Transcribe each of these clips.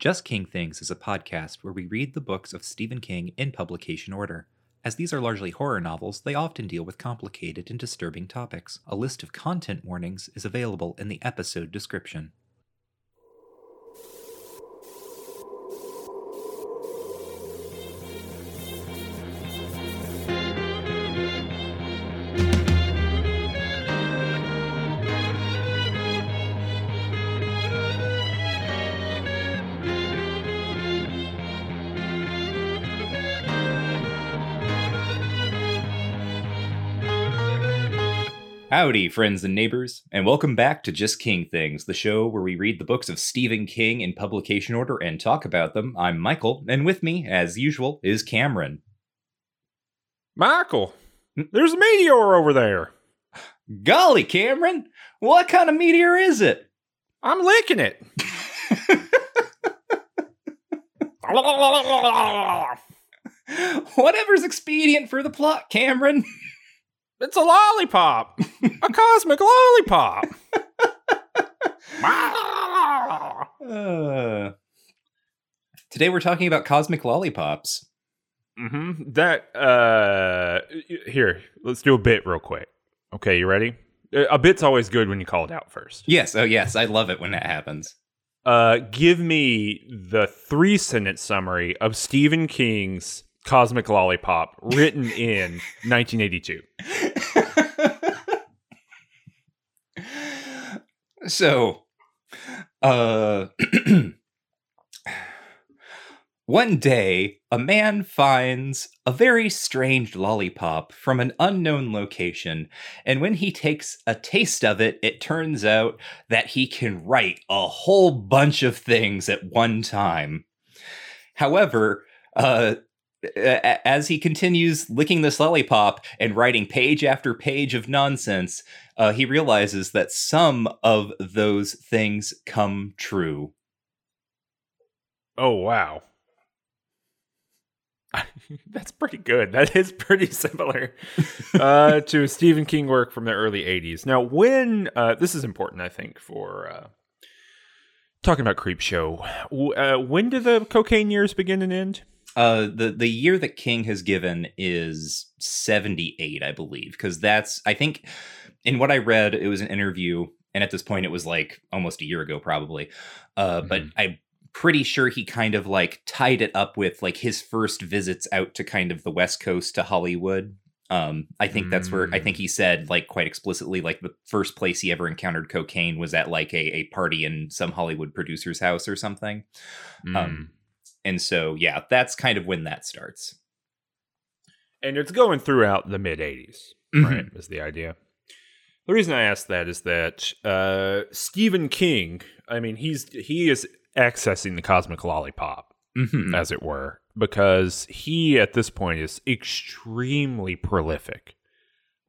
Just King Things is a podcast where we read the books of Stephen King in publication order. As these are largely horror novels, they often deal with complicated and disturbing topics. A list of content warnings is available in the episode description. Howdy, friends and neighbors, and welcome back to Just King Things, the show where we read the books of Stephen King in publication order and talk about them. I'm Michael, and with me, as usual, is Cameron. Michael, hmm? there's a meteor over there. Golly, Cameron, what kind of meteor is it? I'm licking it. Whatever's expedient for the plot, Cameron. It's a lollipop, a cosmic lollipop. Uh, today we're talking about cosmic lollipops. mm-hmm. That uh, here, let's do a bit real quick. Okay, you ready? A bit's always good when you call it out first. Yes, oh yes, I love it when that happens. Uh, give me the three sentence summary of Stephen King's Cosmic Lollipop, written in 1982. so, uh, one day, a man finds a very strange lollipop from an unknown location, and when he takes a taste of it, it turns out that he can write a whole bunch of things at one time. However, uh, as he continues licking this lollipop and writing page after page of nonsense, uh, he realizes that some of those things come true. Oh wow. That's pretty good. That is pretty similar uh, to a Stephen King work from the early 80s. Now, when uh, this is important, I think, for uh, talking about Creep Show, uh, when do the cocaine years begin and end? Uh, the the year that King has given is seventy eight, I believe, because that's I think in what I read, it was an interview, and at this point, it was like almost a year ago, probably. Uh, but Mhm. I'm pretty sure he kind of like tied it up with like his first visits out to kind of the West Coast to Hollywood. Um, I think that's where I Mm. think he said like quite explicitly like the first place he ever encountered cocaine was at like a, a party in some Hollywood producer's house or something. Um, and so yeah, that's kind of when that starts. and it's going throughout the mid 80s, Mhm. right? Is the idea. The reason I ask that is that uh, Stephen King, I mean, he's he is accessing the cosmic lollipop. Mhm. as it were, because he at this point is extremely prolific.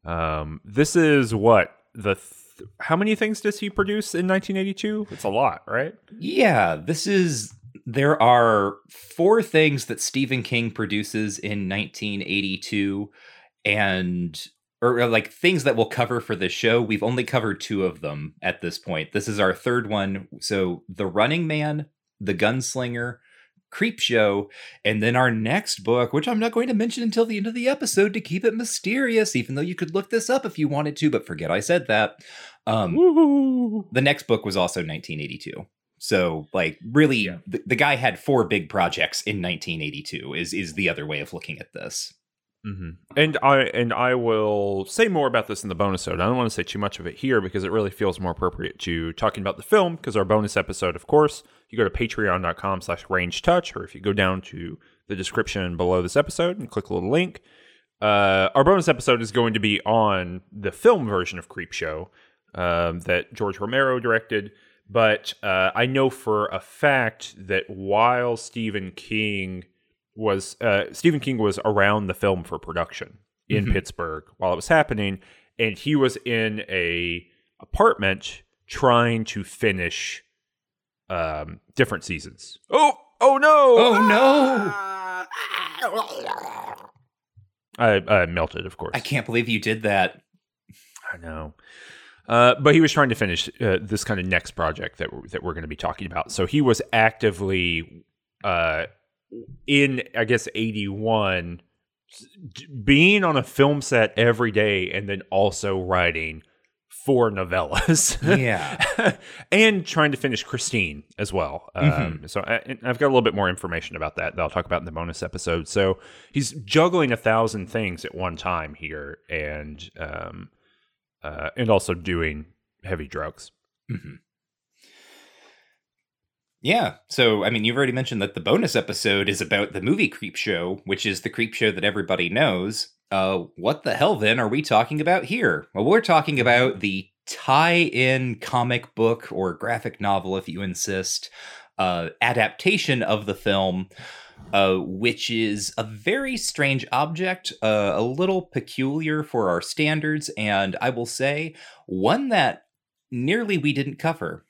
Um, this is what the th- how many things does he produce in 1982? It's a lot, right? Yeah, this is. There are four things that Stephen King produces in 1982, and or uh, like things that we'll cover for this show. We've only covered two of them at this point. This is our third one. So, The Running Man, The Gunslinger, Creep Show, and then our next book, which I'm not going to mention until the end of the episode to keep it mysterious, even though you could look this up if you wanted to, but forget I said that. Um, the next book was also 1982 so like really Yeah. the, the guy had four big projects in 1982 is is the other way of looking at this Mhm. And I and I will say more about this in the bonus episode. I don't want to say too much of it here because it really feels more appropriate to talking about the film. Because our bonus episode, of course, you go to patreon.com slash range touch, or if you go down to the description below this episode and click a little link, uh, our bonus episode is going to be on the film version of Creep Show um, that George Romero directed. But uh, I know for a fact that while Stephen King was uh, Stephen King was around the film for production in Mhm. Pittsburgh while it was happening, and he was in a apartment trying to finish um, different seasons. Oh, oh no! Oh, no! I, I melted, of course. i can't believe you did that I know. Uh, but he was trying to finish uh, this kind of next project that we're, that we're going to be talking about. So he was actively uh, in, I guess, eighty one, being on a film set every day, and then also writing four novellas. Yeah. and trying to finish Christine as well. Um, so I, I've got a little bit more information about that that I'll talk about in the bonus episode. So he's juggling a thousand things at one time here, and um, uh, and also doing heavy drugs. Yeah. So, I mean, you've already mentioned that the bonus episode is about the movie Creep Show, which is the creep show that everybody knows. Uh, what the hell then are we talking about here? Well, we're talking about the tie-in comic book or graphic novel, if you insist, uh, adaptation of the film, uh, which is a very strange object, uh, a little peculiar for our standards, and I will say one that nearly we didn't cover.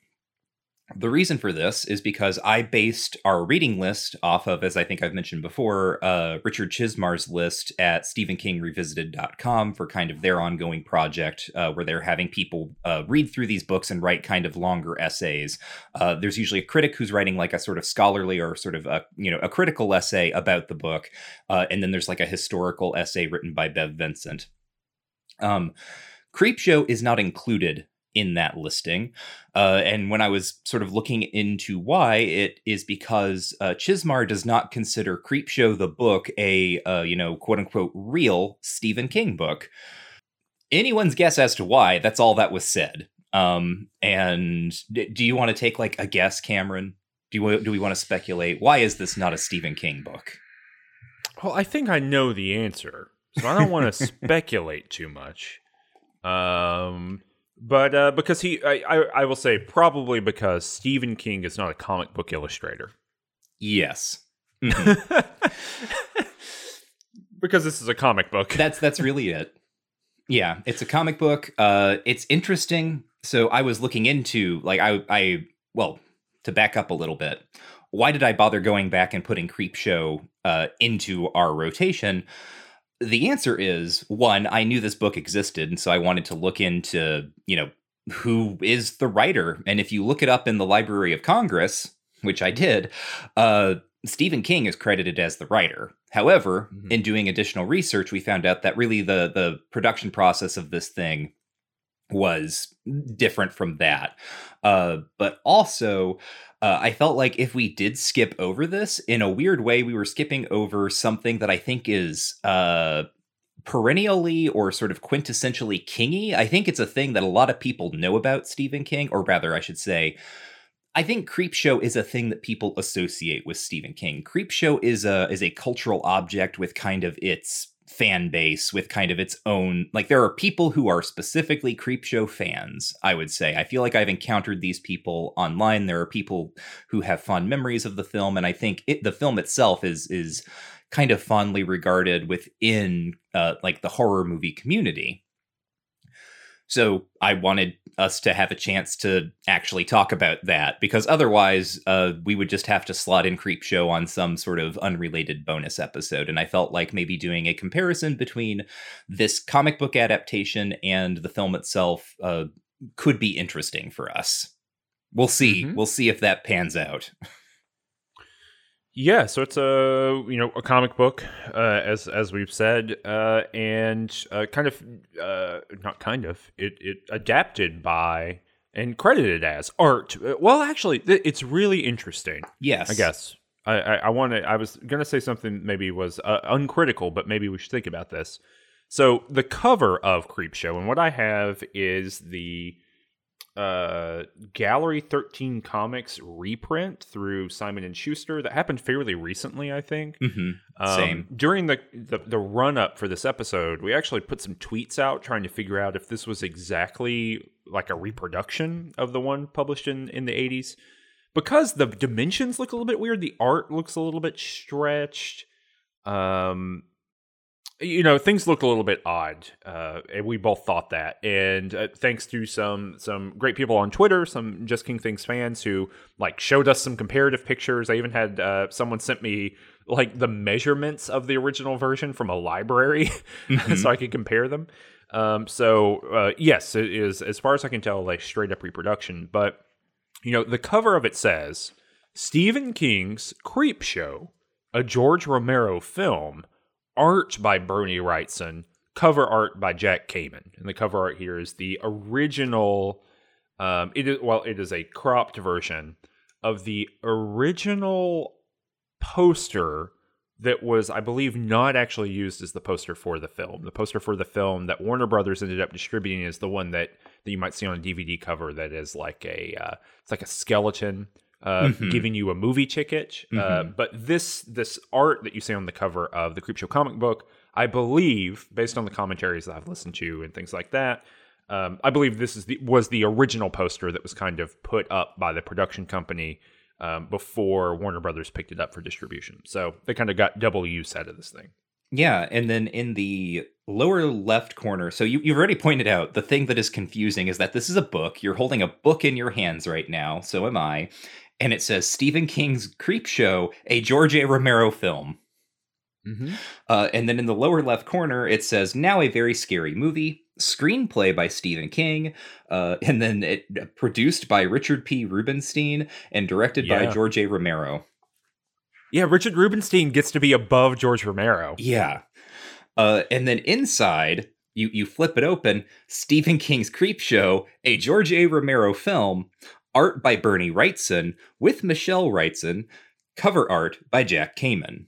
The reason for this is because I based our reading list off of, as I think I've mentioned before, uh, Richard Chizmar's list at StephenKingRevisited.com for kind of their ongoing project uh, where they're having people uh, read through these books and write kind of longer essays. Uh, there's usually a critic who's writing like a sort of scholarly or sort of a you know a critical essay about the book, uh, and then there's like a historical essay written by Bev Vincent. Um, Creepshow is not included in that listing. Uh, and when I was sort of looking into why, it is because uh, Chizmar does not consider Creepshow the book a, uh, you know, quote unquote, real Stephen King book. Anyone's guess as to why, that's all that was said. Um, and d- do you want to take like a guess, Cameron? Do, you, do we want to speculate? Why is this not a Stephen King book? Well, I think I know the answer, so I don't want to speculate too much. Um, but uh, because he, I, I, I will say probably because Stephen King is not a comic book illustrator. Yes. because this is a comic book. That's that's really it. Yeah, it's a comic book. Uh, it's interesting. So I was looking into like I I well to back up a little bit. Why did I bother going back and putting Creepshow uh, into our rotation? The answer is one. I knew this book existed, and so I wanted to look into you know who is the writer. And if you look it up in the Library of Congress, which I did, uh, Stephen King is credited as the writer. However, Mhm. in doing additional research, we found out that really the the production process of this thing was different from that. Uh, but also, uh, I felt like if we did skip over this in a weird way, we were skipping over something that I think is uh, perennially or sort of quintessentially kingy. I think it's a thing that a lot of people know about Stephen King, or rather, I should say, I think Creepshow is a thing that people associate with Stephen King. Creepshow is a is a cultural object with kind of its fan base with kind of its own like there are people who are specifically Creepshow fans, I would say. I feel like I've encountered these people online. There are people who have fond memories of the film and I think it, the film itself is is kind of fondly regarded within uh, like the horror movie community. So I wanted us to have a chance to actually talk about that because otherwise uh, we would just have to slot in Creep Show on some sort of unrelated bonus episode. And I felt like maybe doing a comparison between this comic book adaptation and the film itself uh, could be interesting for us. We'll see. Mhm. We'll see if that pans out. Yeah, so it's a you know a comic book, uh, as as we've said, uh, and uh, kind of uh, not kind of it it adapted by and credited as art. Well, actually, th- it's really interesting. Yes. I guess I I, I want to. I was gonna say something maybe was uh, uncritical, but maybe we should think about this. So the cover of Creepshow, and what I have is the uh gallery 13 comics reprint through simon and schuster. That happened fairly recently i think. Hmm um, Same. during the, the the run up for this episode we actually put some tweets out trying to figure out if this was exactly like a reproduction of the one published in in the 80s because the dimensions look a little bit weird the art looks a little bit stretched. Um you know things look a little bit odd uh and we both thought that and uh, thanks to some some great people on twitter some just king things fans who like showed us some comparative pictures i even had uh someone sent me like the measurements of the original version from a library Mhm. so i could compare them Um, so uh, yes, it is as far as I can tell, like straight up reproduction. But you know, the cover of it says Stephen King's Creep Show, a George Romero film, art by Bernie Wrightson, cover art by Jack Kamen, and the cover art here is the original. Um, it is well, it is a cropped version of the original poster that was, I believe, not actually used as the poster for the film. The poster for the film that Warner Brothers ended up distributing is the one that, that you might see on a DVD cover that is like a uh, it's like a skeleton uh, mm-hmm. giving you a movie ticket. Uh, mm-hmm. Uh, but this this art that you see on the cover of the Creepshow comic book, I believe, based on the commentaries that I've listened to and things like that, um, I believe this is the was the original poster that was kind of put up by the production company um, before Warner Brothers picked it up for distribution. So they kind of got double use out of this thing. Yeah, and then in the lower left corner, so you, you've already pointed out the thing that is confusing is that this is a book. You're holding a book in your hands right now, so am I. And it says Stephen King's Creep Show, a George A. Romero film. Mm-hmm. Uh, and then in the lower left corner, it says now a very scary movie, screenplay by Stephen King, uh, and then it uh, produced by Richard P. Rubinstein and directed yeah. by George A. Romero. Yeah, Richard Rubinstein gets to be above George Romero. Yeah. Uh, and then inside, you you flip it open, Stephen King's Creep Show, a George A. Romero film, art by Bernie Wrightson with Michelle Wrightson, cover art by Jack Kamen.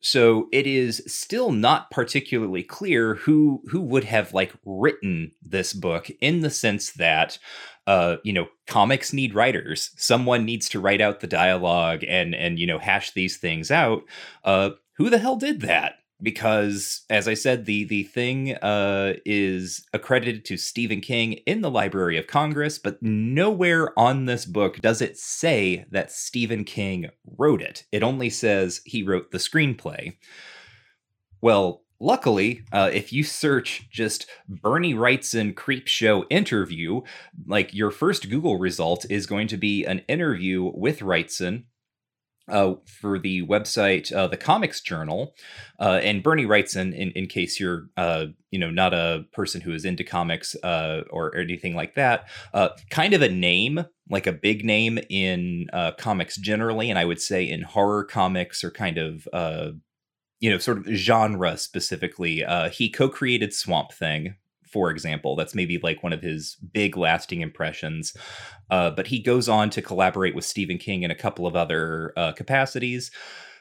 So it is still not particularly clear who who would have like written this book in the sense that uh you know comics need writers. Someone needs to write out the dialogue and and you know hash these things out. Uh who the hell did that because as i said the the thing uh, is accredited to stephen king in the library of congress but nowhere on this book does it say that stephen king wrote it. It only says he wrote the screenplay. Well luckily uh, if you search just bernie wrightson creep show interview like your first google result is going to be an interview with wrightson uh, for the website, uh, the Comics Journal, uh, and Bernie Wrightson, in, in case you're, uh, you know, not a person who is into comics uh, or, or, anything like that, uh, kind of a name, like a big name in comics generally, and I would say in horror comics or kind of, you know, sort of genre specifically. he co-created Swamp Thing, for example. That's maybe like one of his big lasting impressions. Uh, but he goes on to collaborate with Stephen King in a couple of other uh, capacities.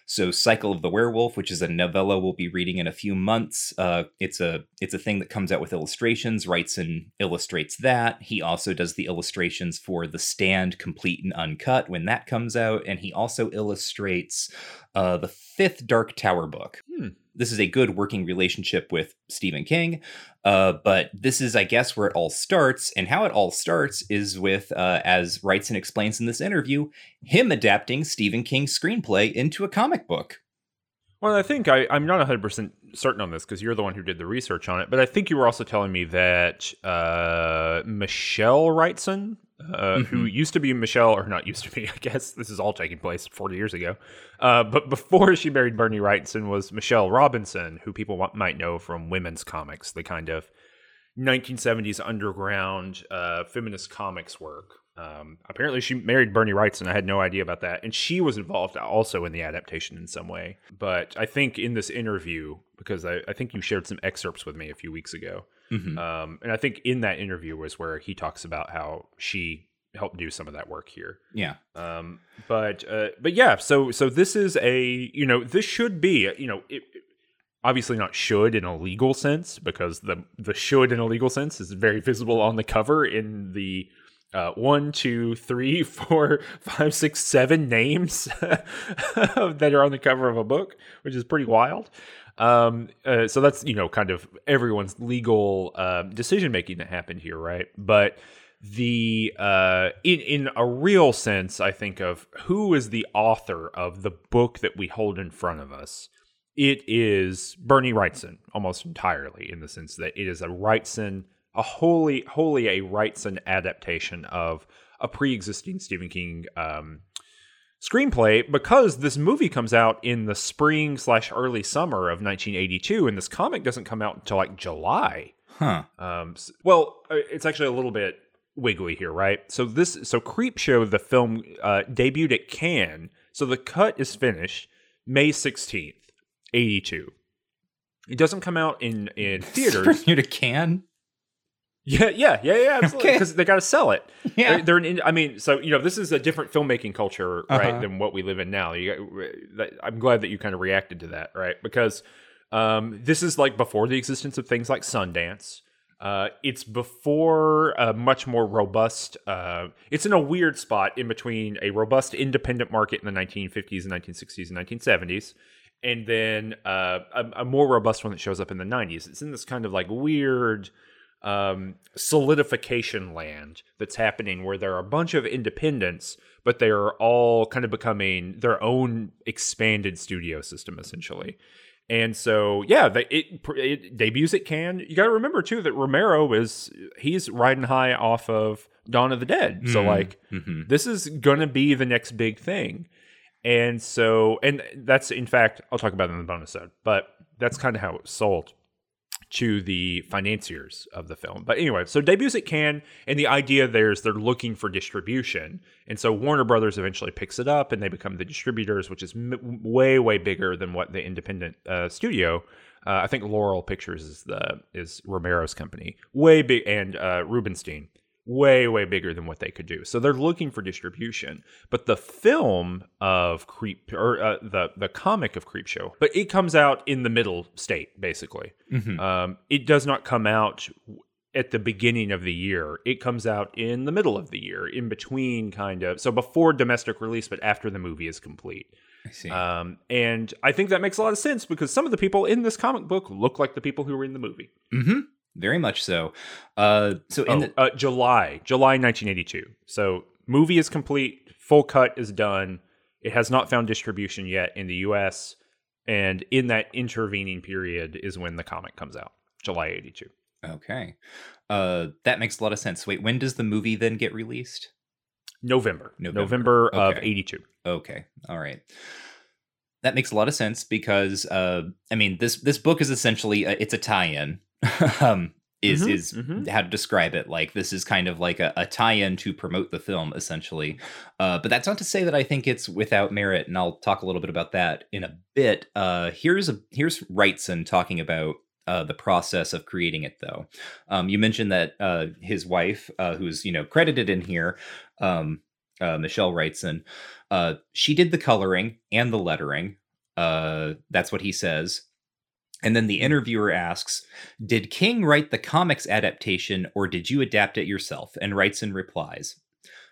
So, Cycle of the Werewolf, which is a novella we'll be reading in a few months. Uh, it's a it's a thing that comes out with illustrations. Writes and illustrates that. He also does the illustrations for The Stand, complete and uncut, when that comes out, and he also illustrates uh, the fifth Dark Tower book. Hmm this is a good working relationship with Stephen King. Uh, but this is, I guess, where it all starts. And how it all starts is with, uh, as Wrightson explains in this interview, him adapting Stephen King's screenplay into a comic book. Well, I think I, am not 100% certain on this because you're the one who did the research on it. But I think you were also telling me that uh, Michelle Wrightson uh, mm-hmm. who used to be Michelle, or not used to be, I guess this is all taking place 40 years ago. Uh, but before she married Bernie Wrightson was Michelle Robinson, who people might know from women's comics, the kind of 1970s underground uh, feminist comics work. Um, apparently, she married Bernie Wrightson. I had no idea about that. And she was involved also in the adaptation in some way. But I think in this interview, because I, I think you shared some excerpts with me a few weeks ago, Mm-hmm. Um, and I think in that interview was where he talks about how she helped do some of that work here. Yeah. Um, but uh, but yeah, so so this is a you know this should be you know it, obviously not should in a legal sense because the the should in a legal sense is very visible on the cover in the uh, one, two, three, four, five, six, seven names that are on the cover of a book, which is pretty wild. Um, uh, so that's you know kind of everyone's legal uh, decision making that happened here, right? But the uh, in in a real sense, I think of who is the author of the book that we hold in front of us. It is Bernie Wrightson almost entirely, in the sense that it is a Wrightson, a wholly wholly a Wrightson adaptation of a pre-existing Stephen King um, screenplay because this movie comes out in the spring slash early summer of 1982 and this comic doesn't come out until like july Huh. Um, well, uh, it's actually a little bit wiggly here, right? So this, so Creep Show, the film uh, debuted at Cannes. So the cut is finished May sixteenth, eighty two. It doesn't come out in in theaters. you to can. Yeah, yeah, yeah, yeah, absolutely. Okay. Because they got to sell it. Yeah. They're, they're an. I mean, so you know, this is a different filmmaking culture, right, Uh-huh. than what we live in now. Got, I'm glad that you kind of reacted to that, right? Because um, this is like before the existence of things like Sundance. Uh, it's before a much more robust. Uh, it's in a weird spot in between a robust independent market in the 1950s and 1960s and 1970s, and then uh, a, a more robust one that shows up in the 90s. It's in this kind of like weird um, solidification land that's happening where there are a bunch of independents, but they are all kind of becoming their own expanded studio system essentially. And so, yeah, they, it, it debuts at Cannes. You got to remember too that Romero is he's riding high off of Dawn of the Dead. So, Mm. like, Mhm. this is going to be the next big thing. And so, and that's in fact, I'll talk about it in the bonus episode, but that's kind of how it was sold to the financiers of the film. But anyway, so debuts at Cannes, and the idea there's they're looking for distribution, and so Warner Brothers eventually picks it up, and they become the distributors, which is m- way way bigger than what the independent uh, studio. Uh, I think Laurel Pictures is the is Romero's company, way big, and uh, Rubinstein, way way bigger than what they could do. So they're looking for distribution. But the film of Creep or uh, the the comic of Creep Show, but it comes out in the middle state basically. Mhm. Um, it does not come out at the beginning of the year. It comes out in the middle of the year, in between kind of so before domestic release, but after the movie is complete. I see. Um, and I think that makes a lot of sense because some of the people in this comic book look like the people who were in the movie. mm-hmm. Very much so. Uh, so in Oh, the uh, July, July 1982. So movie is complete, full cut is done. It has not found distribution yet in the U.S. And in that intervening period is when the comic comes out, July 82. okay, uh, that makes a lot of sense. Wait, when does the movie then get released? November, November. November, of Okay. 82. Okay, all right. That makes a lot of sense because uh, I mean this this book is essentially a, it's a tie-in. um, is Mhm, is mhm. how to describe it? Like this is kind of like a, a tie-in to promote the film, essentially. Uh, but that's not to say that I think it's without merit, and I'll talk a little bit about that in a bit. Uh, here's a here's Wrightson talking about uh, the process of creating it, though. Um, you mentioned that uh, his wife, uh, who's you know credited in here, um, uh, Michelle Wrightson, uh, she did the coloring and the lettering. Uh, that's what he says. And then the interviewer asks, Did King write the comics adaptation or did you adapt it yourself? And Wrightson replies,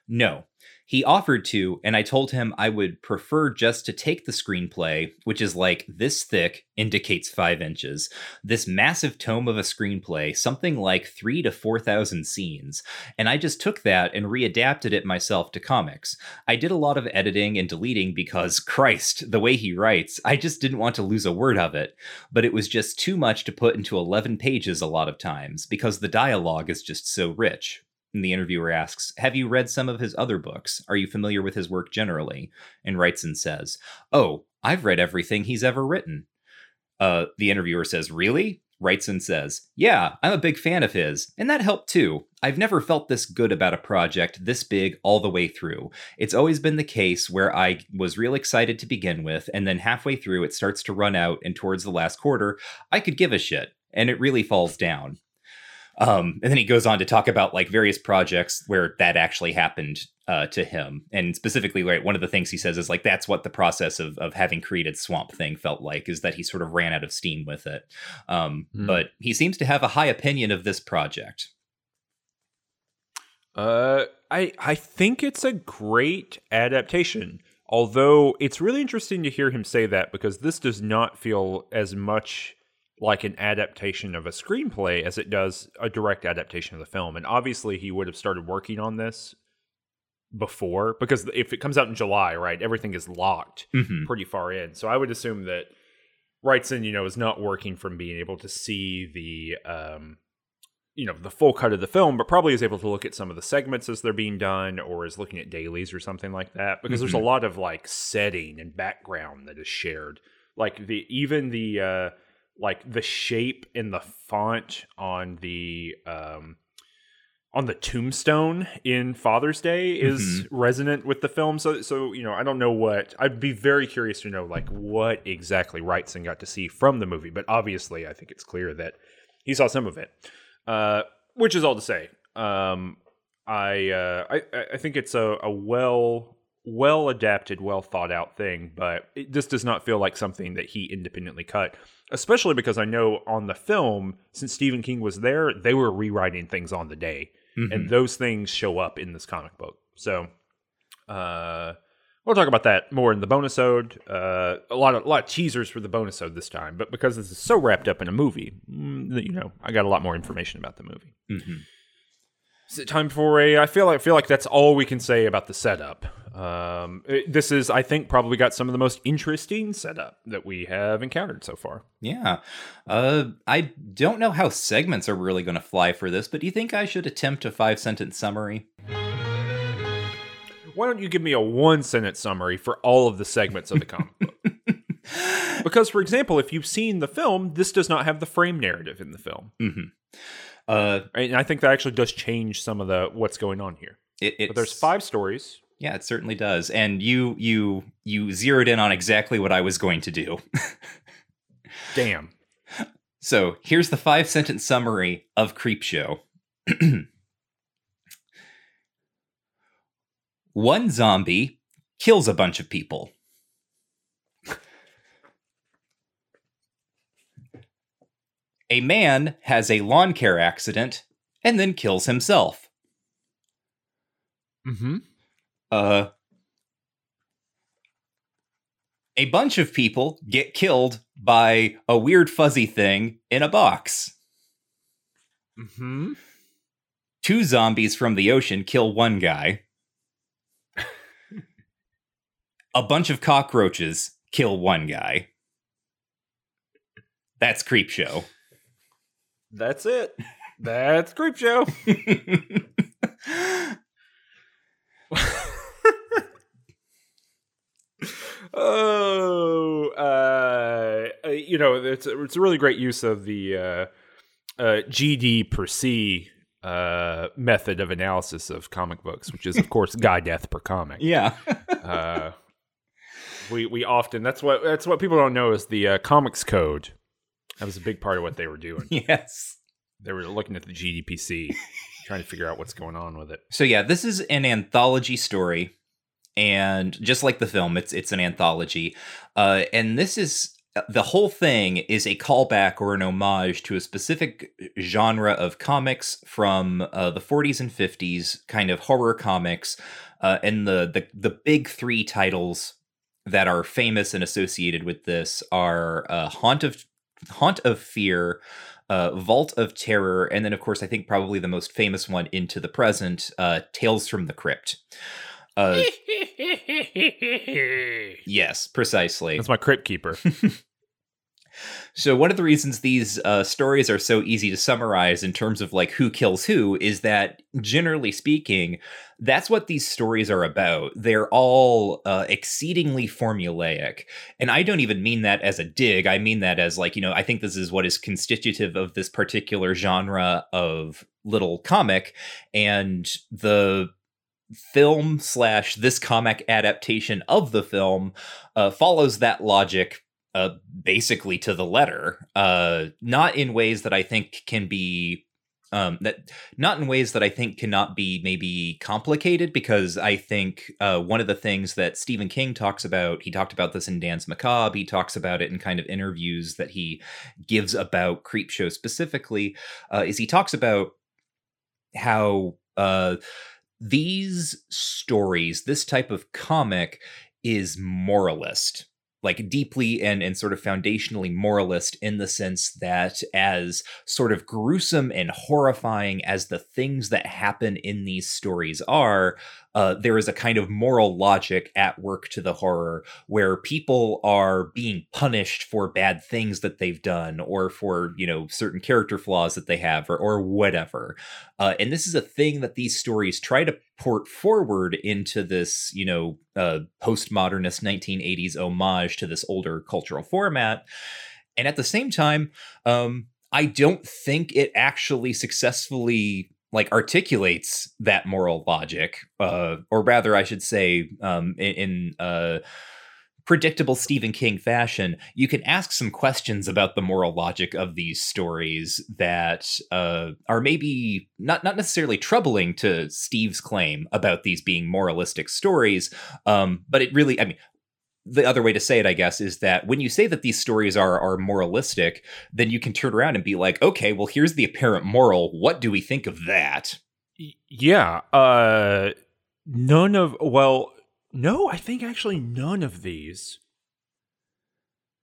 No. He offered to, and I told him I would prefer just to take the screenplay, which is like this thick, indicates five inches, this massive tome of a screenplay, something like three to 4,000 scenes, and I just took that and readapted it myself to comics. I did a lot of editing and deleting because, Christ, the way he writes, I just didn't want to lose a word of it. But it was just too much to put into 11 pages a lot of times because the dialogue is just so rich. And the interviewer asks, Have you read some of his other books? Are you familiar with his work generally? And Wrightson says, Oh, I've read everything he's ever written. Uh, the interviewer says, Really? Wrightson says, Yeah, I'm a big fan of his, and that helped too. I've never felt this good about a project this big all the way through. It's always been the case where I was real excited to begin with, and then halfway through it starts to run out, and towards the last quarter, I could give a shit, and it really falls down. Um, and then he goes on to talk about like various projects where that actually happened uh, to him, and specifically, right, one of the things he says is like that's what the process of of having created Swamp Thing felt like is that he sort of ran out of steam with it. Um, Hmm. But he seems to have a high opinion of this project. Uh, I I think it's a great adaptation. Although it's really interesting to hear him say that because this does not feel as much like an adaptation of a screenplay as it does a direct adaptation of the film. And obviously, he would have started working on this before because if it comes out in July, right, everything is locked Mhm. pretty far in. So I would assume that Wrightson, you know, is not working from being able to see the um you know the full cut of the film, but probably is able to look at some of the segments as they're being done, or is looking at dailies or something like that. Because there's a lot of like setting and background that is shared. Like the even the uh like the shape and the font on the um on the tombstone in Father's Day is Mm-hmm. resonant with the film. So so you know, I don't know what I'd be very curious to know like what exactly Wrightson got to see from the movie, but obviously I think it's clear that he saw some of it. Uh which is all to say. Um I uh I I think it's a, a well well adapted, well thought out thing, but it just does not feel like something that he independently cut. Especially because I know on the film, since Stephen King was there, they were rewriting things on the day, Mhm. and those things show up in this comic book. So, uh, we'll talk about that more in the bonus ode. Uh, a lot of a lot of teasers for the bonus ode this time, but because this is so wrapped up in a movie, mm, you know, I got a lot more information about the movie. Mhm. Is it time for a? I feel I feel like that's all we can say about the setup. Um, it- this is, I think, probably got some of the most interesting setup that we have encountered so far. Yeah. Uh, I don't know how segments are really going to fly for this, but do you think I should attempt a five sentence summary? Why don't you give me a one sentence summary for all of the segments of the comic book? Because, for example, if you've seen the film, this does not have the frame narrative in the film, hmm Uh, and I think that actually does change some of the what's going on here. it, But there's five stories. Yeah, it certainly does. And you you you zeroed in on exactly what I was going to do. Damn. So here's the five sentence summary of Creepshow. One zombie kills a bunch of people. A man has a lawn care accident and then kills himself. Mm-hmm. Uh, a bunch of people get killed by a weird fuzzy thing in a box. Mm-hmm. Two zombies from the ocean kill one guy. a bunch of cockroaches kill one guy. That's Creepshow. That's it. That's Creepshow. oh, uh, uh, you know, it's it's a really great use of the uh, uh, GD per C uh, method of analysis of comic books, which is of course guy death per comic. yeah. Uh, we we often that's what that's what people don't know is the uh, comics code. That was a big part of what they were doing. yes. They were looking at the GDPC, trying to figure out what's going on with it. So yeah, this is an anthology story, and just like the film, it's it's an anthology, uh, and this is the whole thing is a callback or an homage to a specific genre of comics from uh, the 40s and 50s, kind of horror comics, uh, and the the the big three titles that are famous and associated with this are uh, Haunt of Haunt of Fear, uh, Vault of Terror, and then, of course, I think probably the most famous one into the present, uh, Tales from the Crypt. Uh, yes, precisely. That's my crypt keeper. So one of the reasons these uh, stories are so easy to summarize in terms of like who kills who is that generally speaking, that's what these stories are about. They're all uh, exceedingly formulaic, and I don't even mean that as a dig. I mean that as like you know I think this is what is constitutive of this particular genre of little comic, and the film slash this comic adaptation of the film uh, follows that logic uh, basically to the letter. Uh, not in ways that I think can be um, that not in ways that I think cannot be maybe complicated because I think uh, one of the things that Stephen King talks about, he talked about this in Danse Macabre, he talks about it in kind of interviews that he gives about Creepshow specifically, uh, is he talks about how uh, these stories, this type of comic, is moralist like deeply and and sort of foundationally moralist in the sense that as sort of gruesome and horrifying as the things that happen in these stories are uh, there is a kind of moral logic at work to the horror where people are being punished for bad things that they've done or for you know certain character flaws that they have or, or whatever. Uh, and this is a thing that these stories try to port forward into this you know uh, postmodernist 1980s homage to this older cultural format. And at the same time, um, I don't think it actually successfully like articulates that moral logic, uh, or rather, I should say, um, in, in uh, predictable Stephen King fashion, you can ask some questions about the moral logic of these stories that uh, are maybe not not necessarily troubling to Steve's claim about these being moralistic stories, um, but it really, I mean, the other way to say it, I guess, is that when you say that these stories are are moralistic, then you can turn around and be like, okay, well, here's the apparent moral. What do we think of that? Yeah. Uh none of well, no, I think actually none of these.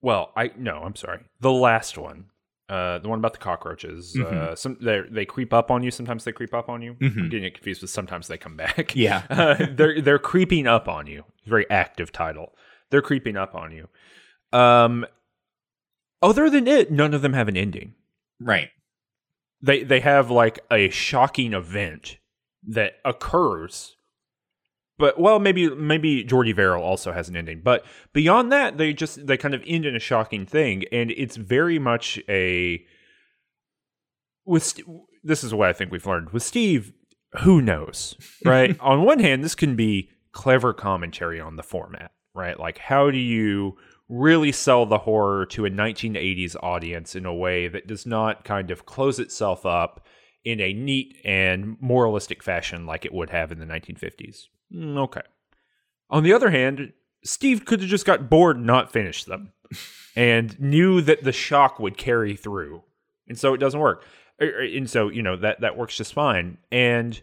Well, I no, I'm sorry. The last one. Uh, the one about the cockroaches. Uh, Mhm. some they they creep up on you. Sometimes they creep up on you. Mhm. I'm getting it confused with sometimes they come back. Yeah. uh, they're they're creeping up on you. Very active title. They're creeping up on you. Um, other than it, none of them have an ending. Right. They they have like a shocking event that occurs. But well, maybe maybe Jordy Verrill also has an ending. But beyond that, they just they kind of end in a shocking thing, and it's very much a with this is what I think we've learned with Steve. Who knows, right? on one hand, this can be clever commentary on the format, right? Like how do you really sell the horror to a 1980s audience in a way that does not kind of close itself up in a neat and moralistic fashion like it would have in the 1950s. Mm, okay. On the other hand, Steve could have just got bored and not finished them and knew that the shock would carry through. And so it doesn't work. Er, er, And so, you know, that that works just fine. And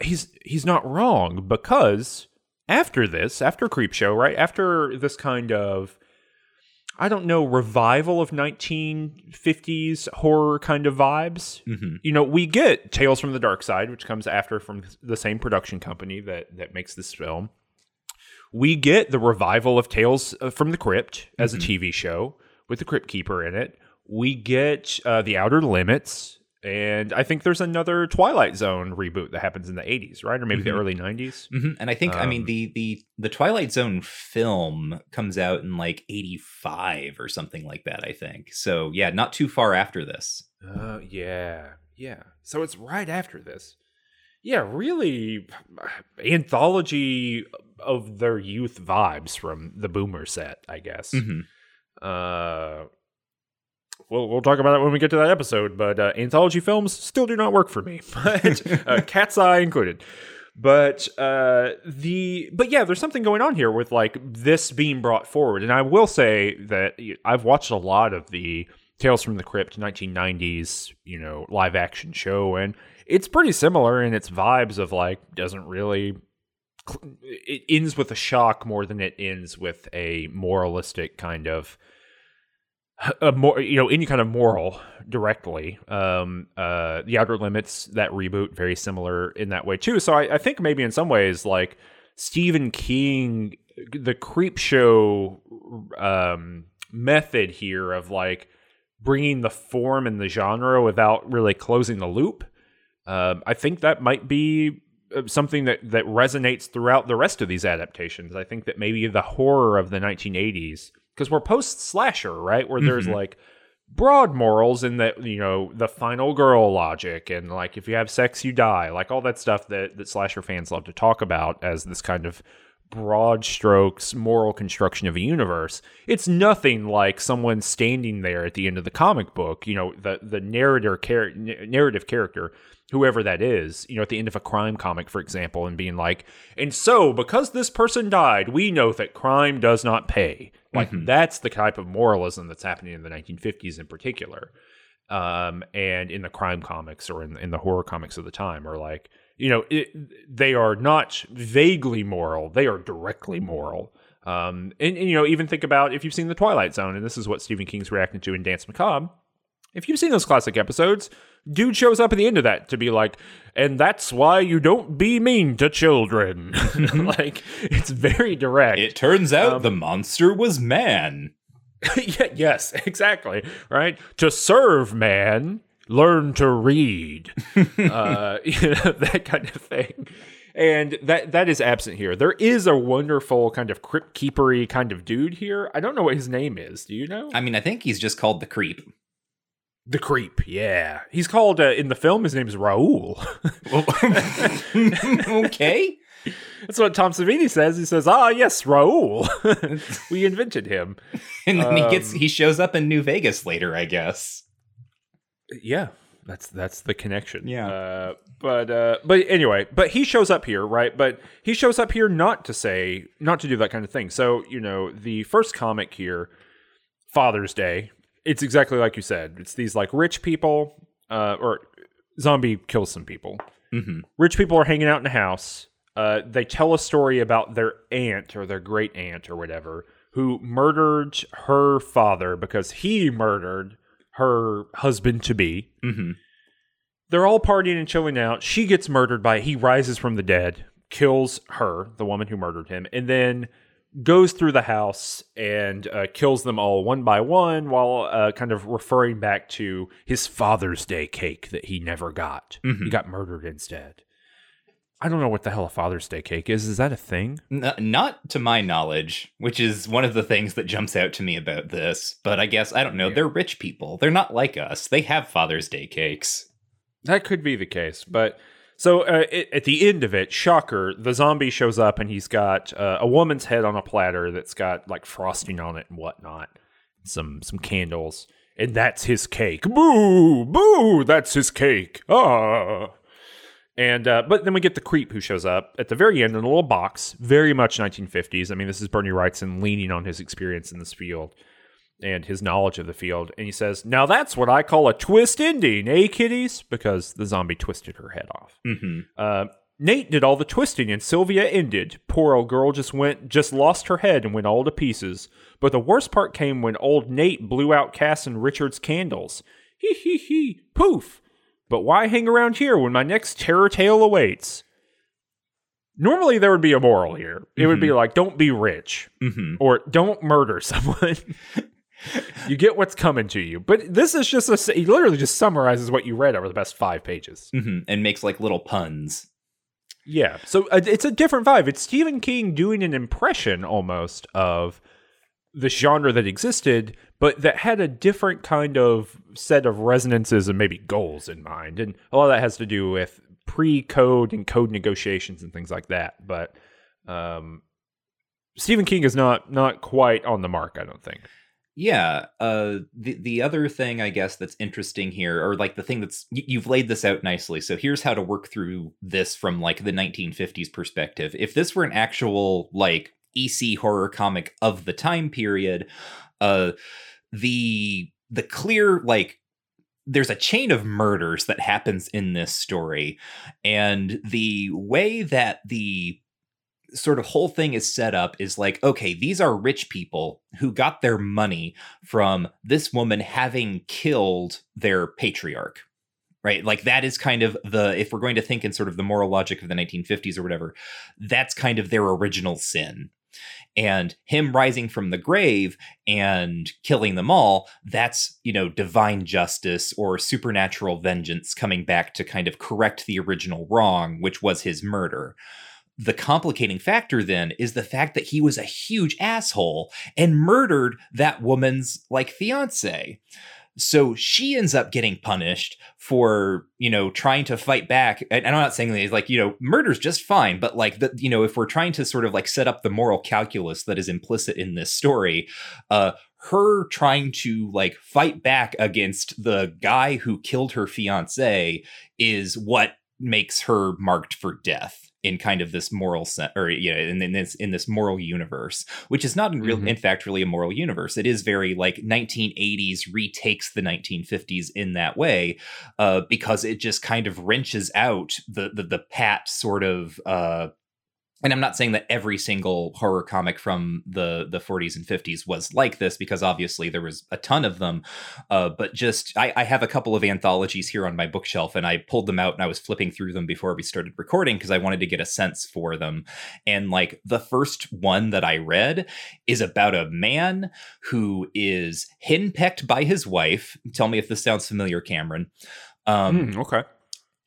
he's he's not wrong because after this, after Creepshow, right? After this kind of I don't know, revival of 1950s horror kind of vibes. hmm You know, we get Tales from the Dark Side, which comes after from the same production company that that makes this film. We get the revival of Tales uh, from the Crypt as a TV show with the Crypt Keeper in it. We get uh, The Outer Limits, and I think there's another Twilight Zone reboot that happens in the 80s, right? Or maybe the Mhm. early 90s. hmm And I think, I mean, Um, the the the Twilight Zone film comes out in like '85 or something like that. I think so. Yeah, not too far after this. Uh, yeah, yeah. So it's right after this. Yeah, really anthology of their youth vibes from the Boomer set, I guess. hmm Uh, we'll we'll talk about it when we get to that episode. But uh, anthology films still do not work for me, but uh, Cat's Eye included. But uh, the but yeah, there's something going on here with like this being brought forward, and I will say that I've watched a lot of the Tales from the Crypt 1990s, you know, live action show, and it's pretty similar in its vibes of like doesn't really it ends with a shock more than it ends with a moralistic kind of a more you know any kind of moral directly um uh the outer limits that reboot very similar in that way too so i, I think maybe in some ways like stephen king the creep show um method here of like bringing the form and the genre without really closing the loop um i think that might be uh, something that that resonates throughout the rest of these adaptations. I think that maybe the horror of the 1980s because we're post slasher, right? Where there's Mhm. like broad morals in that you know the final girl logic and like if you have sex you die, like all that stuff that that slasher fans love to talk about as this kind of broad strokes moral construction of a universe it's nothing like someone standing there at the end of the comic book you know the the narrator char- narrative character whoever that is, you know, at the end of a crime comic, for example, and being like, and so because this person died, we know that crime does not pay. Like Mhm. that's the type of moralism that's happening in the 1950s in particular, um, and in the crime comics or in, in the horror comics of the time, or like, you know, it, they are not vaguely moral; they are directly moral. Um, and, and you know, even think about if you've seen the Twilight Zone, and this is what Stephen King's reacting to in Danse Macabre. If you've seen those classic episodes, dude shows up at the end of that to be like, and that's why you don't be mean to children. like, it's very direct. It turns out Um, the monster was man. yeah, yes, exactly. Right? To serve man, learn to read. uh, you know, that kind of thing. and that that is absent here. There is a wonderful kind of crypt keepery kind of dude here. I don't know what his name is. Do you know? I mean, I think he's just called the creep. The creep, yeah. He's called uh, in the film. His name is Raoul. okay. That's what Tom Savini says. He says, "Ah, yes, Raoul. we invented him." And then he gets Um, he shows up in New Vegas later, I guess. Yeah, that's that's the connection. Yeah. Uh, but uh, but anyway, but he shows up here, right? But he shows up here not to say, not to do that kind of thing. So you know, the first comic here, Father's Day. It's exactly like you said. It's these like rich people, uh, or zombie kills some people. hmm Rich people are hanging out in a house. Uh, they tell a story about their aunt or their great aunt or whatever who murdered her father because he murdered her husband to be. hmm They're all partying and chilling out. She gets murdered by he rises from the dead, kills her, the woman who murdered him, and then goes through the house and uh, kills them all one by one while uh, kind of referring back to his Father's Day cake that he never got. Mhm. He got murdered instead. I don't know what the hell a Father's Day cake is. Is that a thing? N- not to my knowledge, which is one of the things that jumps out to me about this. But I guess I don't know. Yeah. They're rich people. They're not like us. They have Father's Day cakes. That could be the case, but so uh, it, at the end of it, shocker, the zombie shows up and he's got uh, a woman's head on a platter that's got like frosting on it and whatnot, some some candles, and that's his cake. Boo, boo, that's his cake. Ah. And uh, but then we get the creep who shows up at the very end in a little box, very much 1950s. I mean, this is Bernie Wrightson leaning on his experience in this field and his knowledge of the field. And he says, Now that's what I call a twist ending, eh, kiddies? Because the zombie twisted her head off. hmm Uh, Nate did all the twisting and Sylvia ended. Poor old girl just went, just lost her head and went all to pieces. But the worst part came when old Nate blew out Cass and Richard's candles. Hee hee hee, poof. But why hang around here when my next terror tale awaits? Normally there would be a moral here. It would be like, don't be rich hmm or don't murder someone. you get what's coming to you. But this is just a he literally just summarizes what you read over the best 5 pages. hmm And makes like little puns. Yeah. So uh, it's a different vibe. It's Stephen King doing an impression almost of the genre that existed, but that had a different kind of set of resonances and maybe goals in mind. And a lot of that has to do with pre-code and code negotiations and things like that. But um, Stephen King is not not quite on the mark, I don't think. Yeah. Uh, the the other thing I guess that's interesting here, or like the thing that's you've laid this out nicely. So here's how to work through this from like the 1950s perspective. If this were an actual like EC horror comic of the time period, uh, the the clear like there's a chain of murders that happens in this story, and the way that the sort of whole thing is set up is like okay these are rich people who got their money from this woman having killed their patriarch right? Like that is kind of the if we're going to think in sort of the moral logic of the 1950s or whatever that's kind of their original sin and him rising from the grave and killing them all that's you know divine justice or supernatural vengeance coming back to kind of correct the original wrong which was his murder the complicating factor then is the fact that he was a huge asshole and murdered that woman's like fiance. So she ends up getting punished for, you know, trying to fight back. And I'm not saying that like, you know, murder's just fine, but like the, you know, if we're trying to sort of like set up the moral calculus that is implicit in this story, uh, her trying to like fight back against the guy who killed her fiance is what makes her marked for death in kind of this moral sense or you know in, in this in this moral universe which is not in real Mhm. in fact really a moral universe it is very like 1980s retakes the 1950s in that way uh because it just kind of wrenches out the the, the pat sort of uh and I'm not saying that every single horror comic from the the 40s and 50s was like this because obviously there was a ton of them, uh, but just I, I have a couple of anthologies here on my bookshelf and I pulled them out and I was flipping through them before we started recording because I wanted to get a sense for them. And like the first one that I read is about a man who is henpecked by his wife. Tell me if this sounds familiar, Cameron. Um, Mm, okay.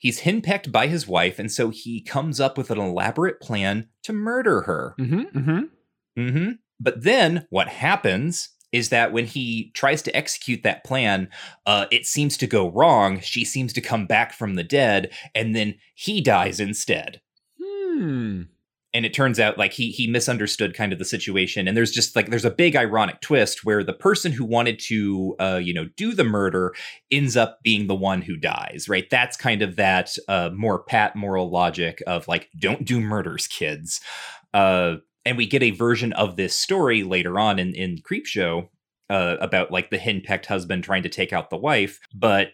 He's henpecked by his wife, and so he comes up with an elaborate plan to murder her. Mm-hmm. Mm-hmm. hmm But then what happens is that when he tries to execute that plan, uh, it seems to go wrong. She seems to come back from the dead, and then he dies instead. Hmm. And it turns out like he he misunderstood kind of the situation, and there's just like there's a big ironic twist where the person who wanted to uh, you know do the murder ends up being the one who dies. Right? That's kind of that uh, more pat moral logic of like don't do murders, kids. Uh, and we get a version of this story later on in in Creepshow uh, about like the henpecked husband trying to take out the wife, but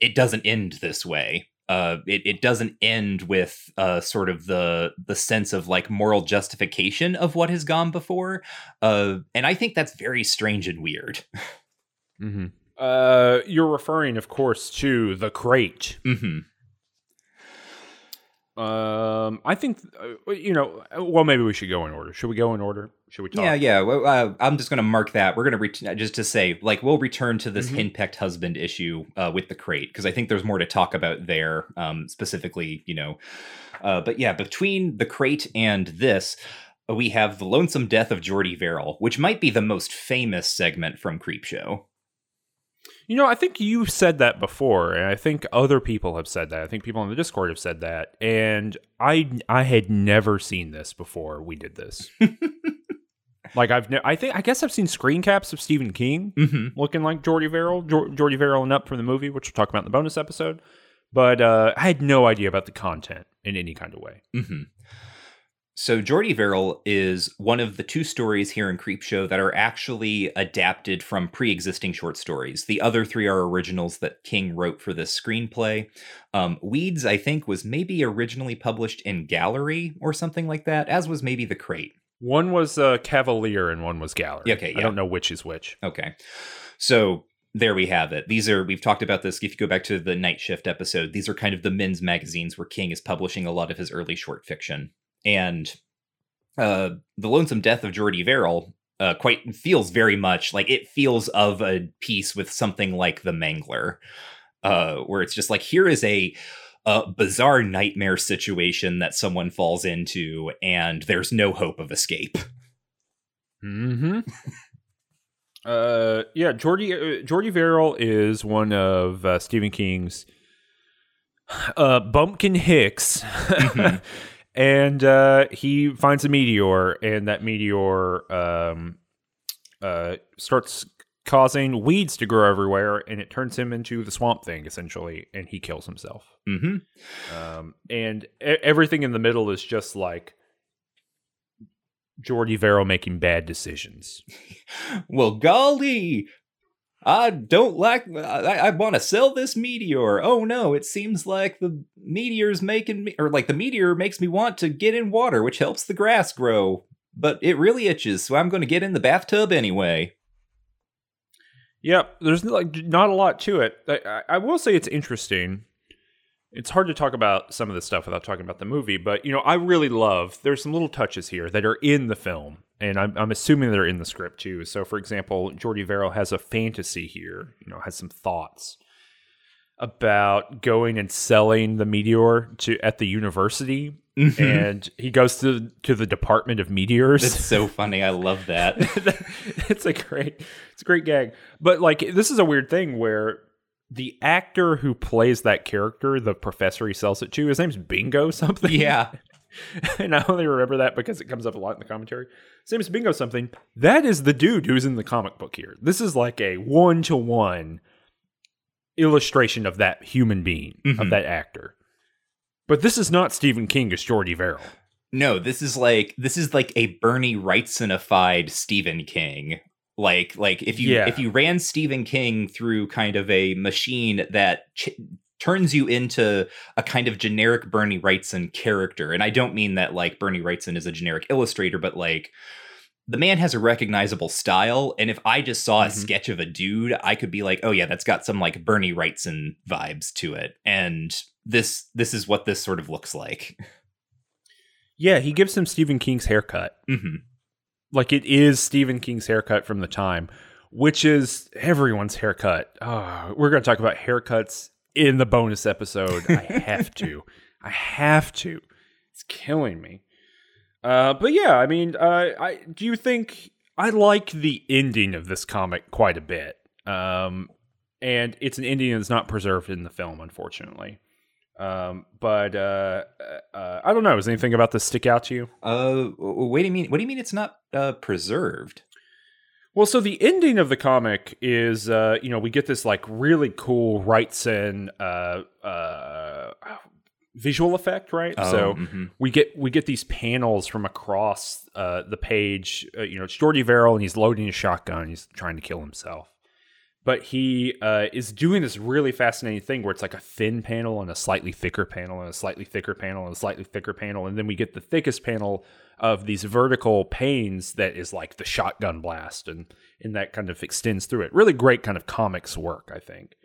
it doesn't end this way. Uh, it, it doesn't end with uh, sort of the the sense of like moral justification of what has gone before, uh, and I think that's very strange and weird. Mm-hmm. Uh, you're referring, of course, to the crate. hmm Um, I think uh, you know. Well, maybe we should go in order. Should we go in order? Should we talk? Yeah, yeah. Well, uh, I'm just going to mark that. We're going to ret- just to say, like, we'll return to this Mhm. henpecked husband issue uh, with the crate because I think there's more to talk about there, um, specifically, you know. Uh, but yeah, between the crate and this, we have the lonesome death of Jordy Verrill, which might be the most famous segment from Creepshow. You know, I think you said that before, and I think other people have said that. I think people on the Discord have said that, and I I had never seen this before we did this. like I've ne- I think I guess I've seen screen caps of Stephen King Mm-hmm. looking like Jordy Verrill, Jor- Jordy Verrill and Up from the movie, which we'll talk about in the bonus episode. But uh, I had no idea about the content in any kind of way. hmm So Jordy Verrill is one of the two stories here in Creepshow that are actually adapted from pre-existing short stories. The other three are originals that King wrote for this screenplay. Um, Weeds, I think, was maybe originally published in Gallery or something like that, as was maybe The Crate. One was uh, Cavalier and one was Gallery. Okay, I don't know which is which. Okay. So there we have it. These are, we've talked about this. If you go back to the Night Shift episode, these are kind of the men's magazines where King is publishing a lot of his early short fiction. And uh, The Lonesome Death of Jordy Verrill uh, quite feels very much like it feels of a piece with something like The Mangler, uh, where it's just like, here is a, a bizarre nightmare situation that someone falls into, and there's no hope of escape. Hmm. uh, yeah, Jordy uh, Jordy Verrill is one of uh, Stephen King's uh, Bumpkin Hicks, Mhm. and uh, he finds a meteor, and that meteor um, uh, starts causing weeds to grow everywhere, and it turns him into the Swamp Thing essentially, and he kills himself. hmm Um, and e- everything in the middle is just like Jordy Verrill making bad decisions. well, golly, I don't like. I, I want to sell this meteor. Oh no, it seems like the meteor's making me, or like the meteor makes me want to get in water, which helps the grass grow. But it really itches, so I'm going to get in the bathtub anyway. Yep, there's like not a lot to it. I, I- will say it's interesting. It's hard to talk about some of this stuff without talking about the movie, but you know, I really love. There's some little touches here that are in the film, and I'm, I'm assuming they're in the script too. So, for example, Jordy Verrill has a fantasy here. You know, has some thoughts about going and selling the meteor to at the university, mm-hmm. and he goes to to the Department of Meteors. It's so funny. I love that. it's a great it's a great gag but like this is a weird thing where the actor who plays that character the professor he sells it to his name's bingo something yeah. and i only remember that because it comes up a lot in the commentary his name's bingo something that is the dude who's in the comic book here this is like a one-to-one illustration of that human being of Mhm. that actor but this is not stephen king as jordy verrill No, this is like this is like a Bernie Wrightsonified Stephen King. Like like if you Yeah. if you ran Stephen King through kind of a machine that ch- turns you into a kind of generic Bernie Wrightson character, and I don't mean that like Bernie Wrightson is a generic illustrator, but like the man has a recognizable style, and if I just saw a Mhm. sketch of a dude, I could be like, oh yeah, that's got some like Bernie Wrightson vibes to it, and this this is what this sort of looks like. yeah he gives him stephen king's haircut hmm like it is Stephen King's haircut from the time, which is everyone's haircut. Oh, we're going to talk about haircuts in the bonus episode. I have to. I have to. It's killing me. Uh, but yeah, I mean, uh, I do you think I like the ending of this comic quite a bit. Um, and it's an ending that's not preserved in the film, unfortunately. Um, but uh, uh, I don't know. Does anything about this stick out to you? Uh, what do you mean? What do you mean it's not uh, preserved? Well, so the ending of the comic is, uh, you know, we get this like really cool Wrightson uh, uh, visual effect, right? Oh, so mhm. we get we get these panels from across uh, the page. Uh, you know, it's Jordy Verrill, and he's loading a shotgun. He's trying to kill himself, but he uh, is doing this really fascinating thing where it's like a thin panel and a slightly thicker panel and a slightly thicker panel and a slightly thicker panel, and then we get the thickest panel of these vertical panes that is like the shotgun blast, and and that kind of extends through it. Really great kind of comics work, I think.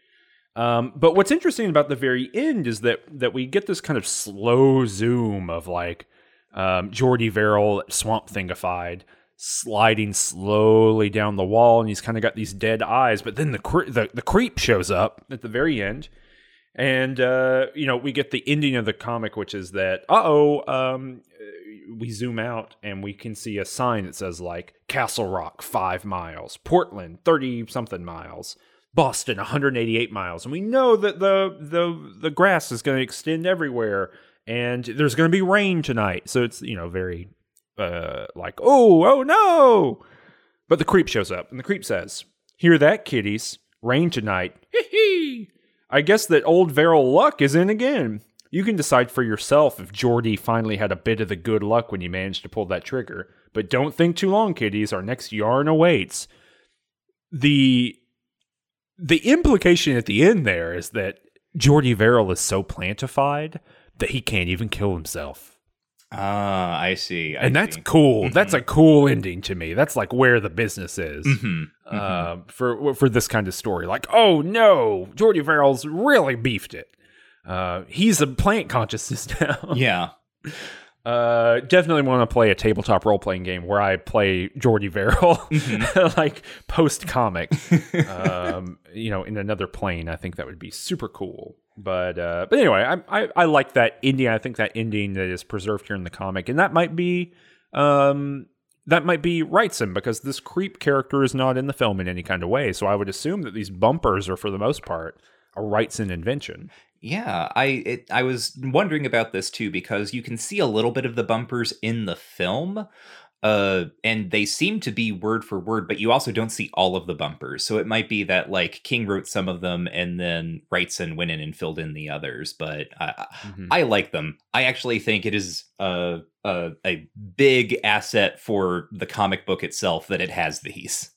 Um, but what's interesting about the very end is that that we get this kind of slow zoom of like um, Jordy Verrill swamp thingified sliding slowly down the wall, and he's kind of got these dead eyes. But then the cre- the, the creep shows up at the very end, and uh, you know we get the ending of the comic, which is that uh oh, um, we zoom out and we can see a sign that says like Castle Rock five miles, Portland thirty something miles. Boston 188 miles, and we know that the the the grass is going to extend everywhere, and there's going to be rain tonight. So it's you know very uh like oh oh no, but the creep shows up, and the creep says, "Hear that, kiddies? Rain tonight. Hee hee. I guess that old Verrill luck is in again. You can decide for yourself if Jordy finally had a bit of the good luck when you managed to pull that trigger. But don't think too long, kiddies. Our next yarn awaits." The the implication at the end there is that Jordy Verrill is so plantified that he can't even kill himself. Ah, I see. I and that's see. cool. That's a cool ending to me. That's like where the business is Mhm, mhm. uh, for for this kind of story. Like, oh no, Jordy Verrill's really beefed it. Uh, he's a plant consciousness now. yeah. Uh, definitely want to play a tabletop role playing game where I play Jordy Verrill, Mm-hmm. like post comic. um, you know, in another plane. I think that would be super cool. But uh, but anyway, I, I I like that ending. I think that ending that is preserved here in the comic, and that might be um that might be Wrightson because this creep character is not in the film in any kind of way. So I would assume that these bumpers are for the most part a Wrightson invention. Yeah, I it, I was wondering about this too because you can see a little bit of the bumpers in the film, uh, and they seem to be word for word, but you also don't see all of the bumpers. So it might be that like King wrote some of them and then Wrightson went in and filled in the others. But I, Mhm. I like them. I actually think it is a, a a big asset for the comic book itself that it has these.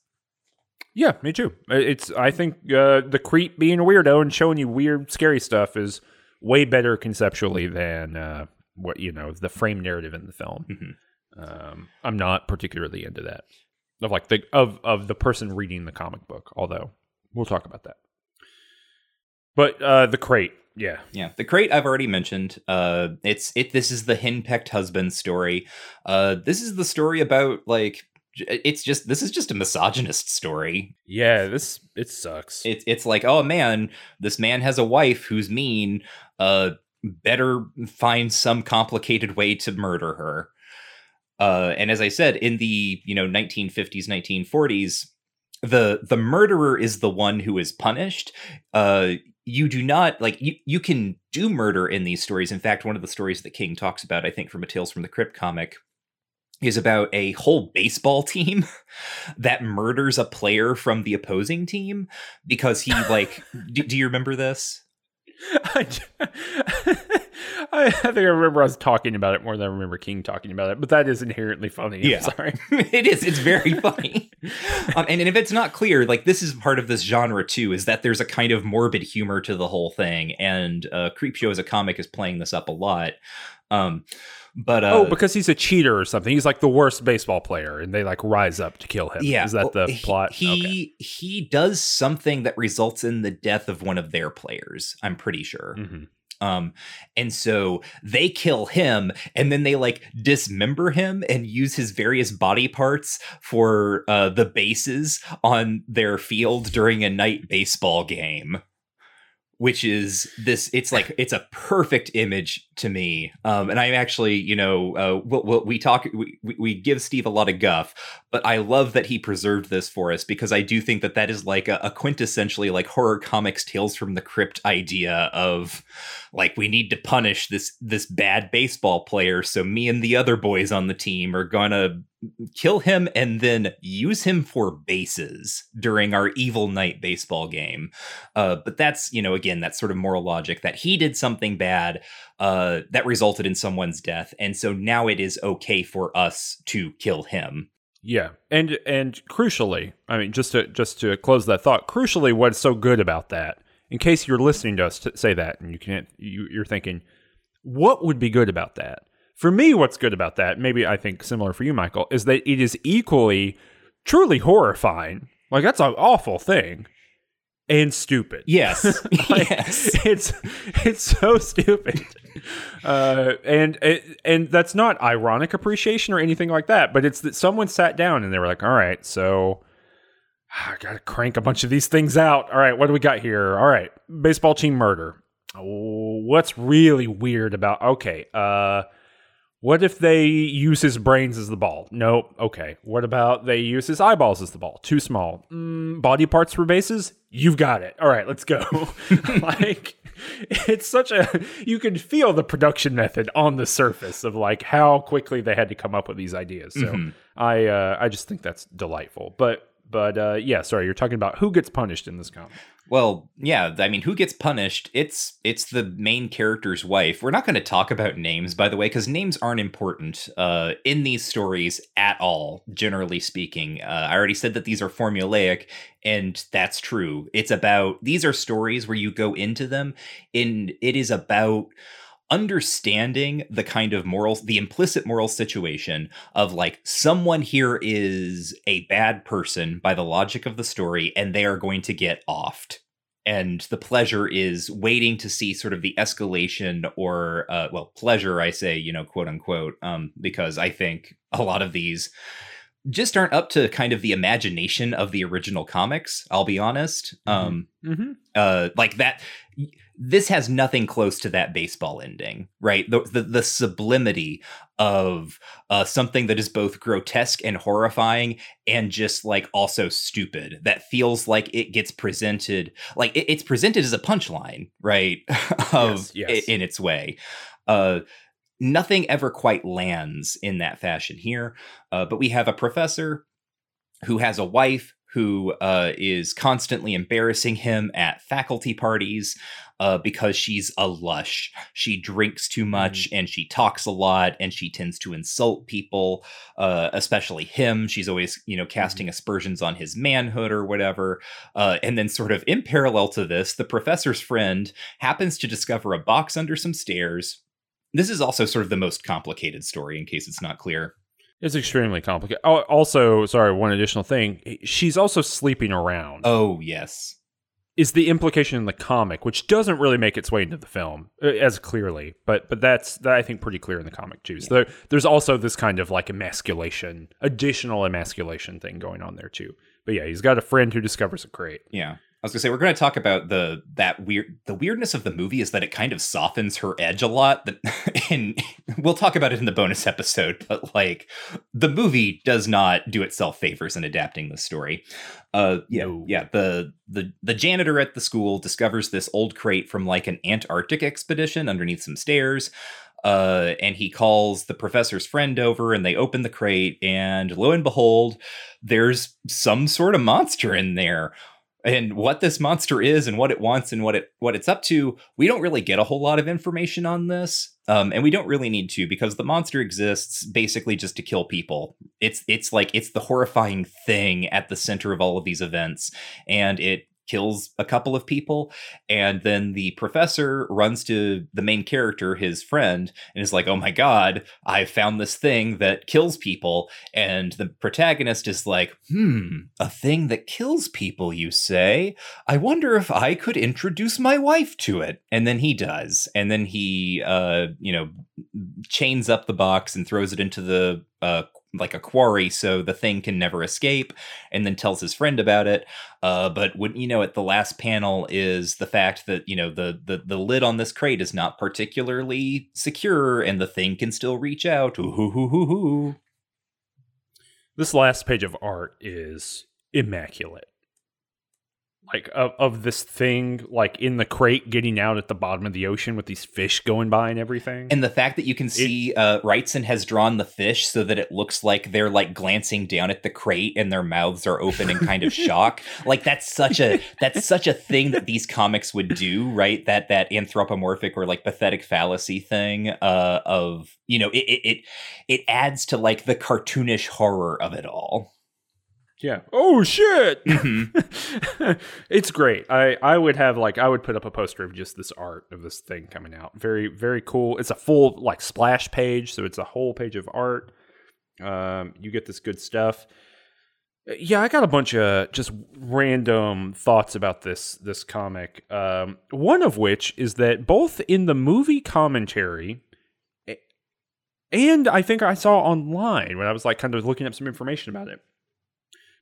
Yeah, me too. It's I think uh, the creep being a weirdo and showing you weird, scary stuff is way better conceptually than uh, what you know the frame narrative in the film. Mhm. Um, I'm not particularly into that of like the of of the person reading the comic book. Although we'll talk about that. But uh, the crate, yeah, Yeah, the crate I've already mentioned. Uh, it's it. This is the henpecked husband story. Uh, this is the story about like it's just this is just a misogynist story. yeah. This it sucks. It's it's like oh man, this man has a wife who's mean. Uh, better find some complicated way to murder her. Uh, and as I said, in the you know 1950s, 1940s, the the murderer is the one who is punished. Uh, you do not like you you can do murder in these stories. In fact, one of the stories that King talks about, I think, from a Tales from the Crypt comic, is about a whole baseball team that murders a player from the opposing team because he like. do, do you remember this? I, I think I remember us talking about it more than I remember King talking about it, but that is inherently funny. I'm Yeah. sorry. it is. It's very funny. um, and, and if it's not clear, like this is part of this genre too, is that there's a kind of morbid humor to the whole thing, and uh, Creepshow as a comic is playing this up a lot. Um, but uh, oh, because he's a cheater or something. He's like the worst baseball player, and they like rise up to kill him. yeah, is that well, the he- plot? He Okay. he does something that results in the death of one of their players. I'm pretty sure. Mhm. Um, and so they kill him and then they like dismember him and use his various body parts for uh, the bases on their field during a night baseball game. Which is this it's like it's a perfect image to me. Um and i'm actually you know uh we'll, we talk we, we give steve a lot of guff but i love that he preserved this for us because i do think that that is like a, a quintessentially like horror comics tales from the crypt idea of like we need to punish this this bad baseball player so me and the other boys on the team are gonna kill him and then use him for bases during our evil night baseball game. Uh, but that's you know again that sort of moral logic that he did something bad uh, that resulted in someone's death and so now it is okay for us to kill him. Yeah and and crucially i mean just to just to close that thought crucially what's so good about that in case you're listening to us say that and you can't you, you're thinking what would be good about that for me, what's good about that, maybe I think similar for you, Michael, is that it is equally truly horrifying. Like that's an awful thing. And stupid. Yes. like, yes. It's it's so stupid. Uh, and and that's not ironic appreciation or anything like that, but it's that someone sat down and they were like, "All right, so I got to crank a bunch of these things out. All right, what do we got here? All right, baseball team murder. What's really weird about okay, uh what if they use his brains as the ball? Nope. Okay. What about they use his eyeballs as the ball? Too small. Mm, body parts for bases? You've got it. All right, let's go. like, it's such a. You can feel the production method on the surface of like how quickly they had to come up with these ideas. So mm-hmm. I, uh, I just think that's delightful. But, but uh, yeah, sorry, you're talking about who gets punished in this comic. Well, yeah, I mean, who gets punished? It's it's the main character's wife. We're not going to talk about names, by the way, because names aren't important uh, in these stories at all. Generally speaking, uh, I already said that these are formulaic, and that's true. It's about these are stories where you go into them, and it is about understanding the kind of morals, the implicit moral situation of like someone here is a bad person by the logic of the story and they are going to get offed. And the pleasure is waiting to see sort of the escalation or, uh, well, pleasure, I say, you know, quote unquote, um, because I think a lot of these just aren't up to kind of the imagination of the original comics i'll be honest mm-hmm. um mm-hmm. uh like that this has nothing close to that baseball ending, right? The the, the sublimity of uh, something that is both grotesque and horrifying, and just like also stupid. That feels like it gets presented like it, it's presented as a punchline, right? of yes, yes. in its way. Uh, nothing ever quite lands in that fashion here. Uh, but we have a professor who has a wife who uh, is constantly embarrassing him at faculty parties uh, because she's a lush. She drinks too much mm. and she talks a lot and she tends to insult people, uh, especially him. She's always, you know, casting mm. aspersions on his manhood or whatever. Uh, and then, sort of in parallel to this, the professor's friend happens to discover a box under some stairs. This is also sort of the most complicated story, in case it's not clear. It's extremely complicated. Oh, also, sorry, one additional thing. She's also sleeping around. Oh, yes is the implication in the comic, which doesn't really make its way into the film uh, as clearly, but but that's that I think pretty clear in the comic too. So yeah. there, there's also this kind of like emasculation, additional emasculation thing going on there too. But yeah, he's got a friend who discovers a crate. Yeah was gonna say we're gonna talk about the that weird the weirdness of the movie is that it kind of softens her edge a lot. That and we'll talk about it in the bonus episode, but like the movie does not do itself favors in adapting the story. Uh yeah, no. yeah. The the the janitor at the school discovers this old crate from like an Antarctic expedition underneath some stairs. Uh, and he calls the professor's friend over and they open the crate and lo and behold there's some sort of monster in there and what this monster is and what it wants and what it what it's up to we don't really get a whole lot of information on this um, and we don't really need to because the monster exists basically just to kill people. It's it's like it's the horrifying thing at the center of all of these events and it kills a couple of people and then the professor runs to the main character his friend and is like oh my god i found this thing that kills people and the protagonist is like hmm a thing that kills people you say? I wonder if i could introduce my wife to it. And then he does and then he uh you know chains up the box and throws it into the uh like a quarry so the thing can never escape and then tells his friend about it uh, but when you know at the last panel is the fact that you know the, the the lid on this crate is not particularly secure and the thing can still reach out hoo, hoo, hoo. This last page of art is immaculate. Like of, of this thing, like in the crate, getting out at the bottom of the ocean with these fish going by and everything. and the fact that you can see uh Wrightson has drawn the fish so that it looks like they're like glancing down at the crate and their mouths are open in kind of shock. Like that's such a that's such a thing that these comics would do right? That that anthropomorphic or like pathetic fallacy thing uh of you know it it it, it adds to like the cartoonish horror of it all yeah. Oh shit! Mhm. it's great. I I would have like I would put up a poster of just this art of this thing coming out. Very very cool. It's a full like splash page, so it's a whole page of art. Um, you get this good stuff. Uh, Yeah, I got a bunch of just random thoughts about this this comic. Um, one of which is that both in the movie commentary and I think I saw online when I was like kind of looking up some information about it.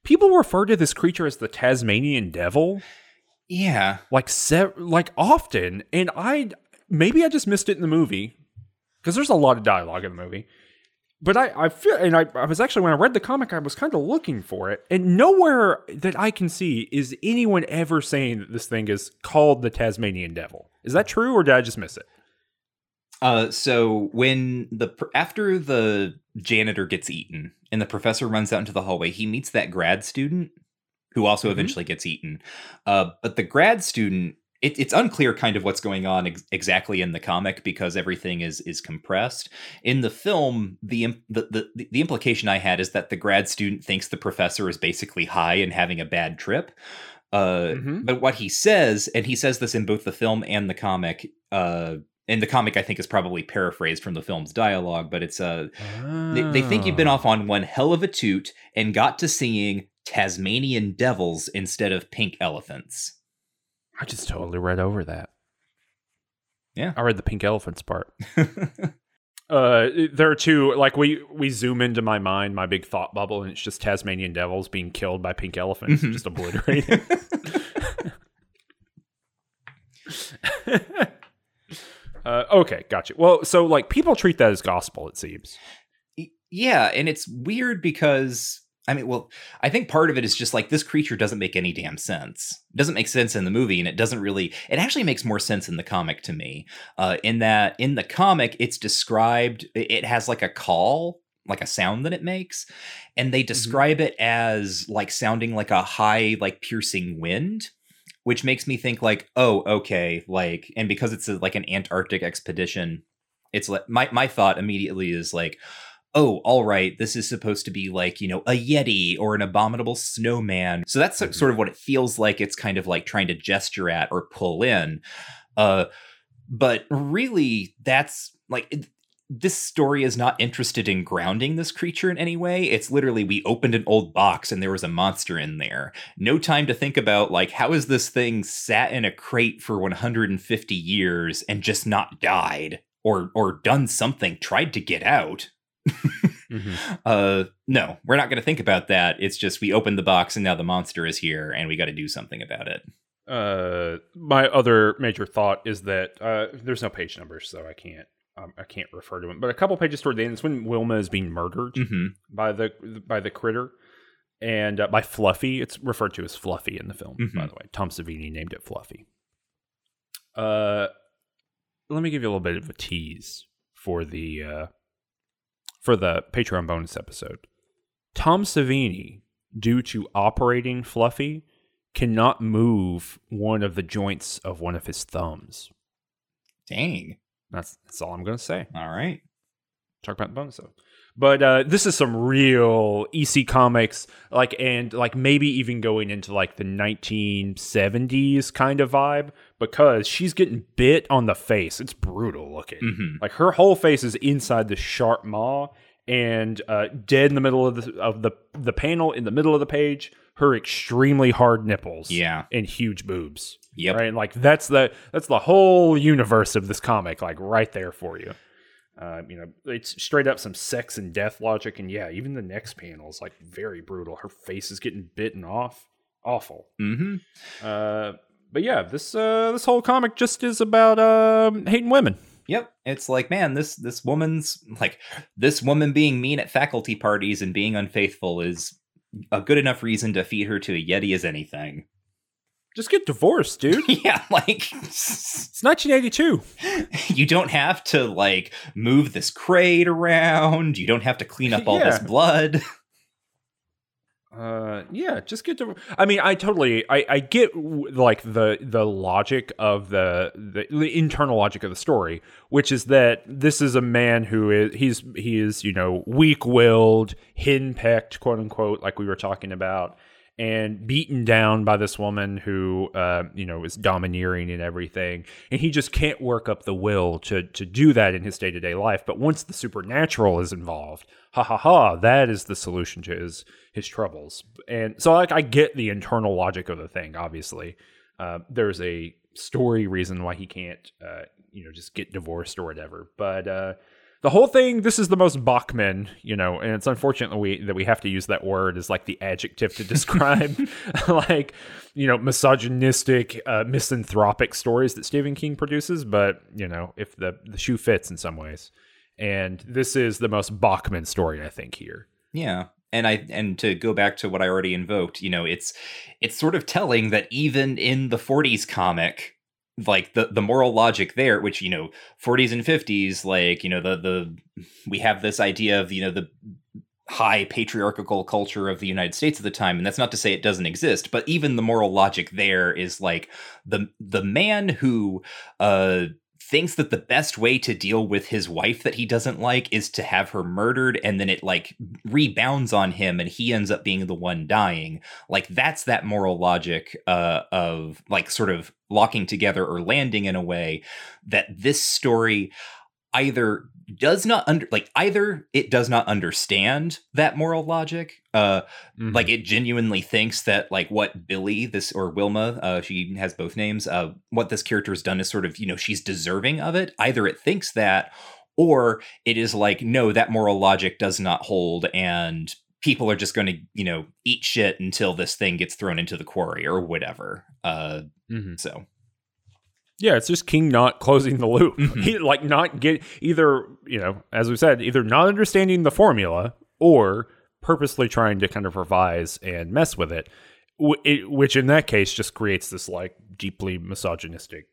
People refer to this creature as the Tasmanian devil yeah like se- like often and I maybe I just missed it in the movie because there's a lot of dialogue in the movie. But I, I feel, and I, I was actually, when I read the comic, I was kind of looking for it. And nowhere that I can see is anyone ever saying that this thing is called the Tasmanian Devil. Is that true, or did I just miss it? Uh, so when the after the janitor gets eaten and the professor runs out into the hallway, he meets that grad student who also Mhm. eventually gets eaten. Uh, but the grad student, it, it's unclear kind of what's going on ex- exactly in the comic because everything is is compressed. In the film, the, the the the implication I had is that the grad student thinks the professor is basically high and having a bad trip. Uh, Mhm. But what he says, and he says this in both the film and the comic, uh, and the comic I think is probably paraphrased from the film's dialogue, but it's uh they, they think you've been off on one hell of a toot and got to seeing Tasmanian devils instead of pink elephants. I just totally read over that. Yeah. I read the pink elephants part. Uh, there are two. Like we we zoom into my mind, my big thought bubble, and it's just Tasmanian devils being killed by pink elephants, Mhm. just obliterated. uh, okay, gotcha. Well, so like people treat that as gospel, it seems. Yeah, and it's weird because I mean, well, I think part of it is just like this creature doesn't make any damn sense. It doesn't make sense in the movie, and it doesn't really. It actually makes more sense in the comic to me. Uh, in that, in the comic, it's described. it- It has like a call, like a sound that it makes, and they describe it as like sounding like a high, like piercing wind. Which makes me think like, oh, okay, like, and because it's a, like an Antarctic expedition, it's like my my thought immediately is like, oh, all right, this is supposed to be like, you know, a Yeti or an abominable snowman. So that's Mhm. sort of what it feels like it's kind of like trying to gesture at or pull in. Uh, but really, that's like, this story is not interested in grounding this creature in any way. It's literally, we opened an old box and there was a monster in there. No time to think about, like, how is this thing sat in a crate for 150 years and just not died? Or, or done something, tried to get out uh no we're not going to think about that it's just we opened the box and now the monster is here and we got to do something about it Uh, my other major thought is that uh, there's no page numbers, so I can't um, I can't refer to him, But a couple pages toward the end it's when Wilma is being murdered. mm-hmm. by the by the critter and uh, by Fluffy. It's referred to as Fluffy in the film, by Mhm. the way. Tom Savini named it Fluffy. Uh, let me give you a little bit of a tease for the uh, for the Patreon bonus episode. Tom Savini, due to operating Fluffy, cannot move one of the joints of one of his thumbs. dang That's that's all I'm going to say. all right talk about the bonus though. But uh, this is some real EC comics, like and like maybe even going into like the 1970s kind of vibe because she's getting bit on the face. It's brutal looking. mm-hmm. Like her whole face is inside the sharp maw and uh, dead in the middle of the of the the panel in the middle of the page. Her extremely hard nipples, yeah and huge boobs. Yep Right, like that's the that's the whole universe of this comic, like right there for you. Uh, you know, it's straight up some sex and death logic, and yeah, even the next panel is like very brutal. Her face is getting bitten off, awful. Mm-hmm. Uh, but yeah, this uh, this whole comic just is about um, hating women. Yep. It's like, man, this this woman's like this woman being mean at faculty parties and being unfaithful is a good enough reason to feed her to a Yeti as anything. Just get divorced, dude. yeah, like it's 1982. You don't have to like move this crate around. You don't have to clean up all Yeah. this blood. Uh, yeah, just get to. I mean, I totally, I, I get like the the logic of the, the the internal logic of the story, which is that this is a man who is he's he is you know weak willed, henpecked, quote unquote, like we were talking about, and beaten down by this woman who uh, you know is domineering and everything, and he just can't work up the will to to do that in his day to day life. But once the supernatural is involved, ha ha ha, that is the solution to his his troubles. And so, like, I get the internal logic of the thing. Obviously, uh, there's a story reason why he can't, uh, you know, just get divorced or whatever. But uh, the whole thing, this is the most Bachman, you know, and it's unfortunate that we that we have to use that word as like the adjective to describe, like, you know, misogynistic, uh, misanthropic stories that Stephen King produces. But you know, if the the shoe fits in some ways. And this is the most Bachman story, I think, here. Yeah. And I and to go back to what I already invoked, you know, it's it's sort of telling that even in the 40s comic, like the the moral logic there, which, you know, 40s and 50s, like, you know, the the we have this idea of, you know, the high patriarchal culture of the United States at the time and that's not to say it doesn't exist but even the moral logic there is like the the man who uh thinks that the best way to deal with his wife that he doesn't like is to have her murdered and then it like rebounds on him and he ends up being the one dying. Like that's that moral logic uh of like sort of locking together or landing in a way that this story either does not under like either it does not understand that moral logic uh Mhm. like it genuinely thinks that like what Billie this or wilma uh she has both names uh what this character has done is sort of you know she's deserving of it either it thinks that or it is like no that moral logic does not hold and people are just going to you know eat shit until this thing gets thrown into the quarry or whatever uh Mhm. so Yeah, it's just King not closing the loop. Mhm. He like not get either, you know, as we said, either not understanding the formula or purposely trying to kind of revise and mess with it, wh- it which in that case just creates this like deeply misogynistic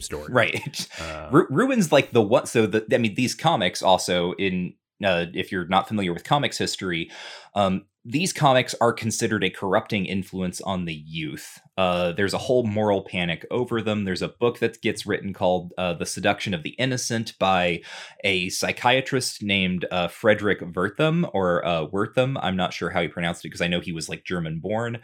story. right Uh, Ru- ruins like the one so the i mean these comics also in uh, if you're not familiar with comics history um, these comics are considered a corrupting influence on the youth. Uh, there's a whole moral panic over them. There's a book that gets written called uh, the seduction of the innocent by a psychiatrist named uh, fredric wertham or uh, wertham. I'm not sure how he pronounced it because i know he was like german born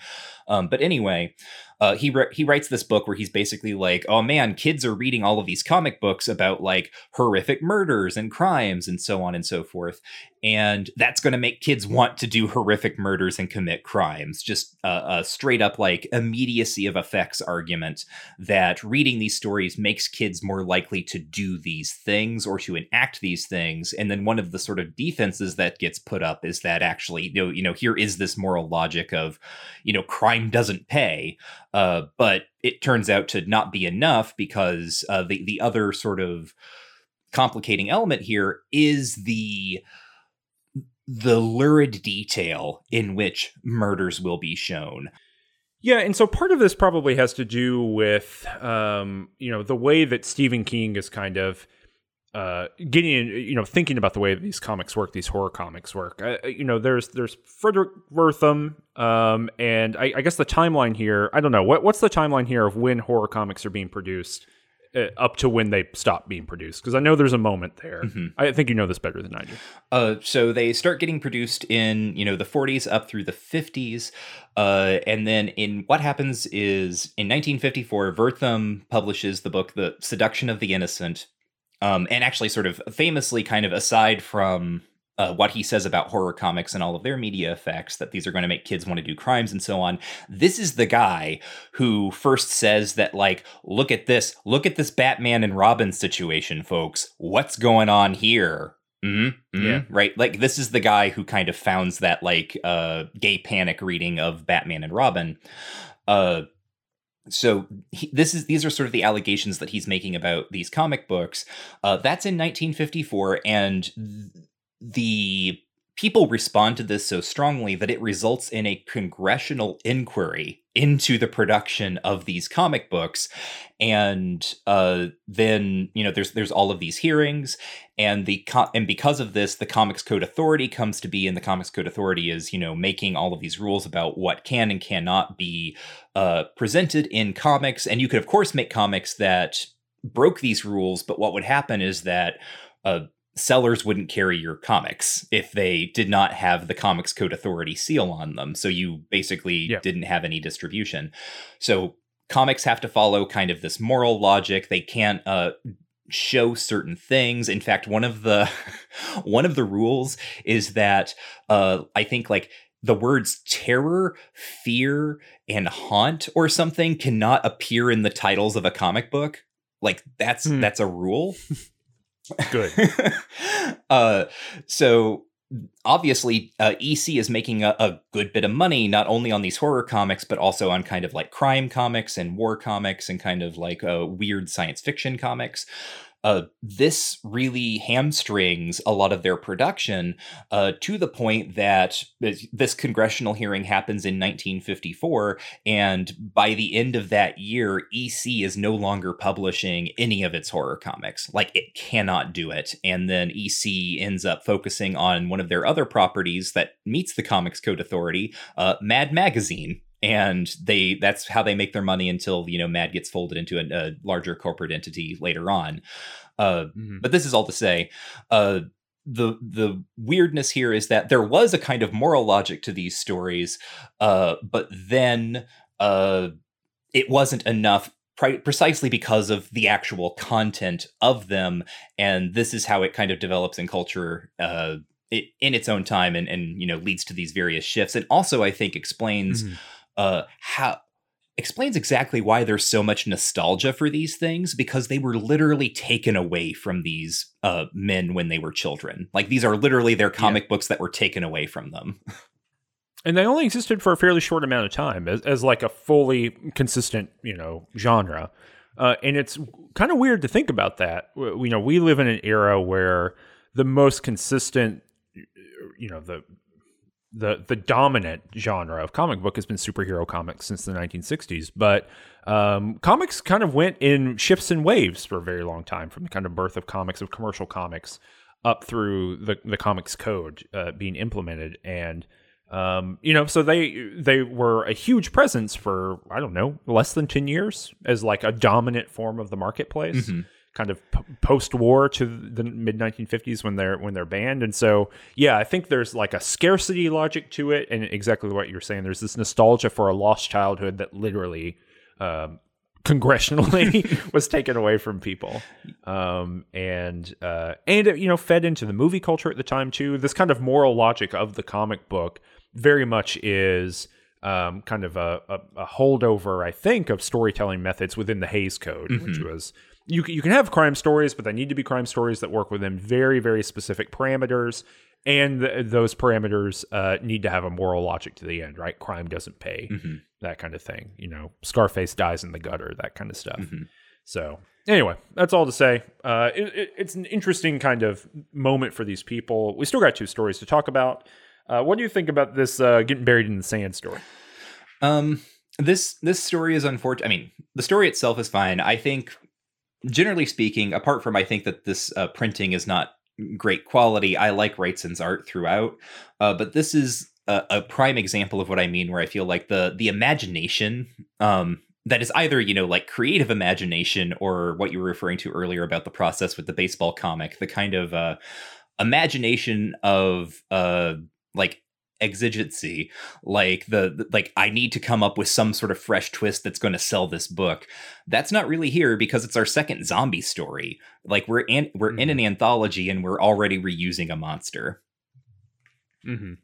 um, but anyway uh, he ri- he writes this book where he's basically like, oh man, kids are reading all of these comic books about like horrific murders and crimes and so on and so forth, and that's going to make kids want to do horrific murders and commit crimes. Just a, a straight up like immediacy of effects argument that reading these stories makes kids more likely to do these things or to enact these things. And then one of the sort of defenses that gets put up is that actually, you know, you know, here is this moral logic of, you know, crime doesn't pay. Uh, but it turns out to not be enough because uh, the the other sort of complicating element here is the the lurid detail in which murders will be shown. Yeah, and so part of this probably has to do with um, you know the way that Stephen King is kind of uh, getting you know thinking about the way these comics work, these horror comics work. Uh, you know, there's there's Fredric Wertham, um, and I, I guess the timeline here. I don't know what what's the timeline here of when horror comics are being produced. Uh, up to when they stop being produced, because I know there's a moment there. Mhm. I think you know this better than I do. Uh, so they start getting produced in you know the 40s up through the 50s, uh, and then in what happens is in 1954, Wertham publishes the book "The Seduction of the Innocent," um, and actually sort of famously, kind of aside from uh, what he says about horror comics and all of their media effects, that these are going to make kids want to do crimes and so on. This is the guy who first says that, like, look at this, look at this Batman and Robin situation, folks. What's going on here? Mm-hmm, mm-hmm, yeah. Right. Like this is the guy who kind of founds that like uh gay panic reading of Batman and Robin. Uh so he, this is these are sort of the allegations that he's making about these comic books. Uh, that's in 1954, and th- the people respond to this so strongly that it results in a congressional inquiry into the production of these comic books. And uh, then you know there's there's all of these hearings and the co- and because of this the comics code authority comes to be and the comics code authority is you know making all of these rules about what can and cannot be uh, presented in comics. And you could of course make comics that broke these rules but what would happen is that uh, sellers wouldn't carry your comics if they did not have the comics code authority seal on them so you basically yeah. didn't have any distribution so comics have to follow kind of this moral logic they can't uh, show certain things in fact one of the one of the rules is that uh, i think like the words terror, fear, and haunt or something cannot appear in the titles of a comic book. Like that's mm. that's a rule. Good. uh, so obviously uh, ec is making a, a, good bit of money not only on these horror comics but also on kind of like crime comics and war comics and kind of like uh, weird science fiction comics uh, this really hamstrings a lot of their production uh, to the point that this congressional hearing happens in 1954. And by the end of that year, EC is no longer publishing any of its horror comics. Like it cannot do it. And then EC ends up focusing on one of their other properties that meets the Comics Code Authority, uh, Mad Magazine, and they that's how they make their money until you know mad gets folded into a, a larger corporate entity later on. Uh, mm-hmm. but this is all to say uh, the the weirdness here is that there was a kind of moral logic to these stories uh, but then uh, it wasn't enough precisely because of the actual content of them and this is how it kind of develops in culture uh, it, in its own time and and you know leads to these various shifts. And also i think explains mm-hmm uh, how explains exactly why there's so much nostalgia for these things because they were literally taken away from these uh, men when they were children. Like these are literally their comic yeah. books that were taken away from them. and they only existed for a fairly short amount of time as, as like a fully consistent, you know, genre. Uh, and it's kind of weird to think about that. You know, we live in an era where the most consistent, you know, the the the dominant genre of comic book has been superhero comics since the 1960s. But um, comics kind of went in shifts and waves for a very long time, from the kind of birth of comics of commercial comics up through the the comics code uh, being implemented and. Um, you know, so they they were a huge presence for I don't know less than ten years as like a dominant form of the marketplace. Mm-hmm kind of p- post-war to the mid 1950s when they're when they're banned. And so yeah i think there's like a scarcity logic to it and exactly what you're saying. There's this nostalgia for a lost childhood that literally um, congressionally was taken away from people. Um, and uh, and it, you know fed into the movie culture at the time too. This kind of moral logic of the comic book very much is um, kind of a, a, a, holdover, I think, of storytelling methods within the Hays Code, mm-hmm. which was you you can have crime stories, but they need to be crime stories that work within very very specific parameters, and th- those parameters uh, need to have a moral logic to the end. Right? Crime doesn't pay, mm-hmm. that kind of thing. You know, Scarface dies in the gutter, that kind of stuff. Mm-hmm. So anyway, that's all to say. Uh, it, it, it's an interesting kind of moment for these people. We still got two stories to talk about. Uh, what do you think about this uh, getting buried in the sand story? Um, this this story is unfortunate. I mean, the story itself is fine. I think generally speaking, apart from I think that this uh, printing is not great quality, I like Wrightson's art throughout. Uh, but this is a, a, prime example of what I mean, where I feel like the the imagination um, that is either you know like creative imagination or what you were referring to earlier about the process with the baseball comic, the kind of uh, imagination of uh, like exigency like the, like i need to come up with some sort of fresh twist that's going to sell this book that's not really here because it's our second zombie story like we're in we're mm-hmm. in an mm-hmm. anthology and we're already reusing a monster Mm-hmm.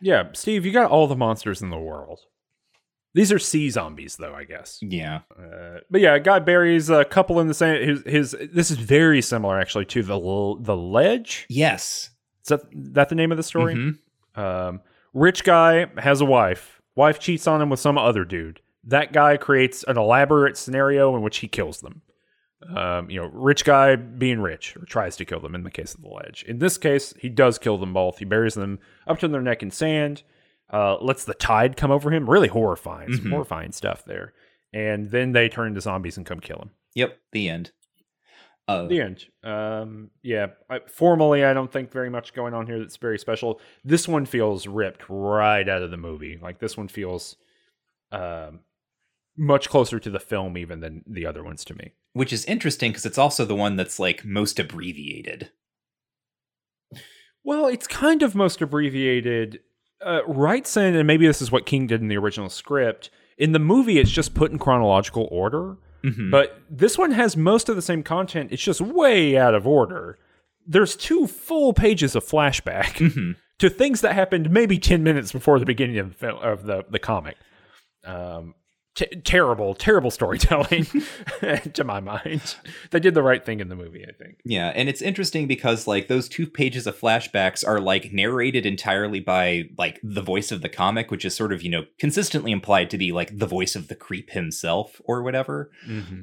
Yeah, Steve, you got all the monsters in the world. These are sea zombies, though, I guess. Yeah. Uh, but yeah, guy buries a couple in the same. His, his this is very similar actually to the the ledge. Yes. Is that that the name of the story? Mhm. Um, rich guy has a wife. Wife cheats on him with some other dude. That guy creates an elaborate scenario in which he kills them. Um, you know, rich guy being rich or tries to kill them in the case of the ledge. In this case, he does kill them both. He buries them up to their neck in sand. Uh, lets the tide come over him. Really horrifying, some Mhm. horrifying stuff there. And then they turn into zombies and come kill him. Yep. The end. Uh, The end. Um, yeah. I, formally, I don't think very much going on here that's very special. This one feels ripped right out of the movie. Like this one feels um, much closer to the film even than the other ones to me. which is interesting because it's also the one that's like most abbreviated. Well, it's kind of most abbreviated. Uh, Wrightson, and maybe this is what King did in the original script. In the movie, it's just put in chronological order. Mhm. But this one has most of the same content. It's just way out of order. There's two full pages of flashback Mhm. to things that happened maybe 10 minutes before the beginning of the of the, the comic. Um, t- terrible, terrible storytelling to my mind. They did the right thing in the movie, I think. Yeah, and it's interesting because like those two pages of flashbacks are like narrated entirely by like the voice of the comic, which is sort of you know consistently implied to be like the voice of the creep himself or whatever.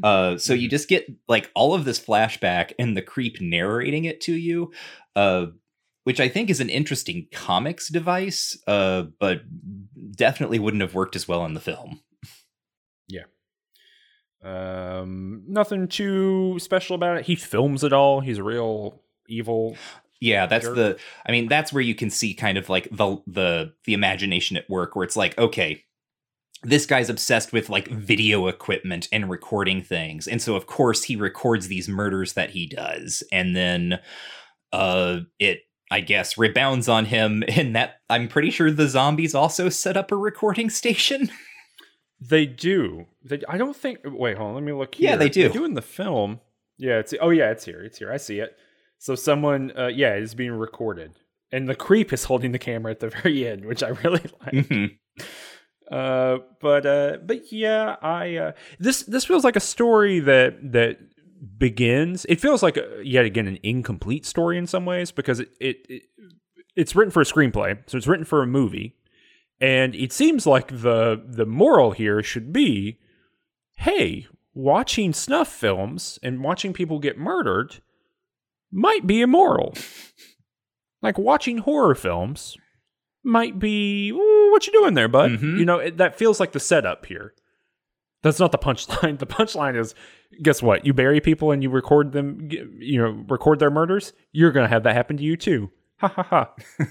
Uh, so you just get like all of this flashback and the creep narrating it to you, uh, which I think is an interesting comics device, uh, but definitely wouldn't have worked as well in the film. Um, nothing too special about it. He films it all. He's a real evil. Yeah, that's Jerk. the I mean that's where you can see kind of like the the the imagination at work where it's like okay this guy's obsessed with like video equipment and recording things and so of course he records these murders that he does and then uh it I guess rebounds on him in that I'm pretty sure the zombies also set up a recording station. They do. They, I don't think. Wait, hold on. Let me look here. Yeah, they do. They do in the film. Yeah, it's. Oh, yeah, it's here. It's here. I see it. So someone, uh, yeah, is being recorded, and the creep is holding the camera at the very end, which I really like. Mhm. Uh, but uh, but yeah, I uh, this this feels like a story that that begins. It feels like a, yet again an incomplete story in some ways because it, it, it it's written for a screenplay, so it's written for a movie, and it seems like the the moral here should be, hey, watching snuff films and watching people get murdered might be immoral. like watching horror films might be what you doing there, bud? Mhm. You know it, that feels like the setup here. That's not the punchline. The punchline is, guess what? You bury people and you record them. You know, record their murders. You're gonna have that happen to you too. Ha ha ha.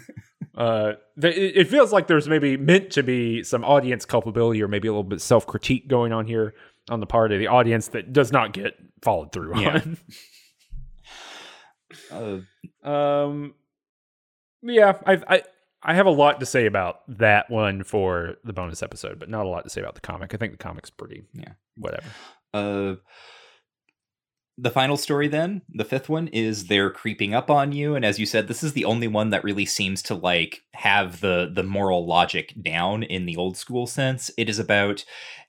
uh, th- it it feels like there's maybe meant to be some audience culpability or maybe a little bit self critique going on here on the part of the audience that does not get followed through Yeah. on. Uh, Um, yeah, I, I I have a lot to say about that one for the bonus episode, but not a lot to say about the comic. I think the comic's pretty Yeah. whatever. Uh, the final story, then, the fifth one, is they're creeping up on you, and as you said, this is the only one that really seems to like have the the moral logic down in the old school sense. It is about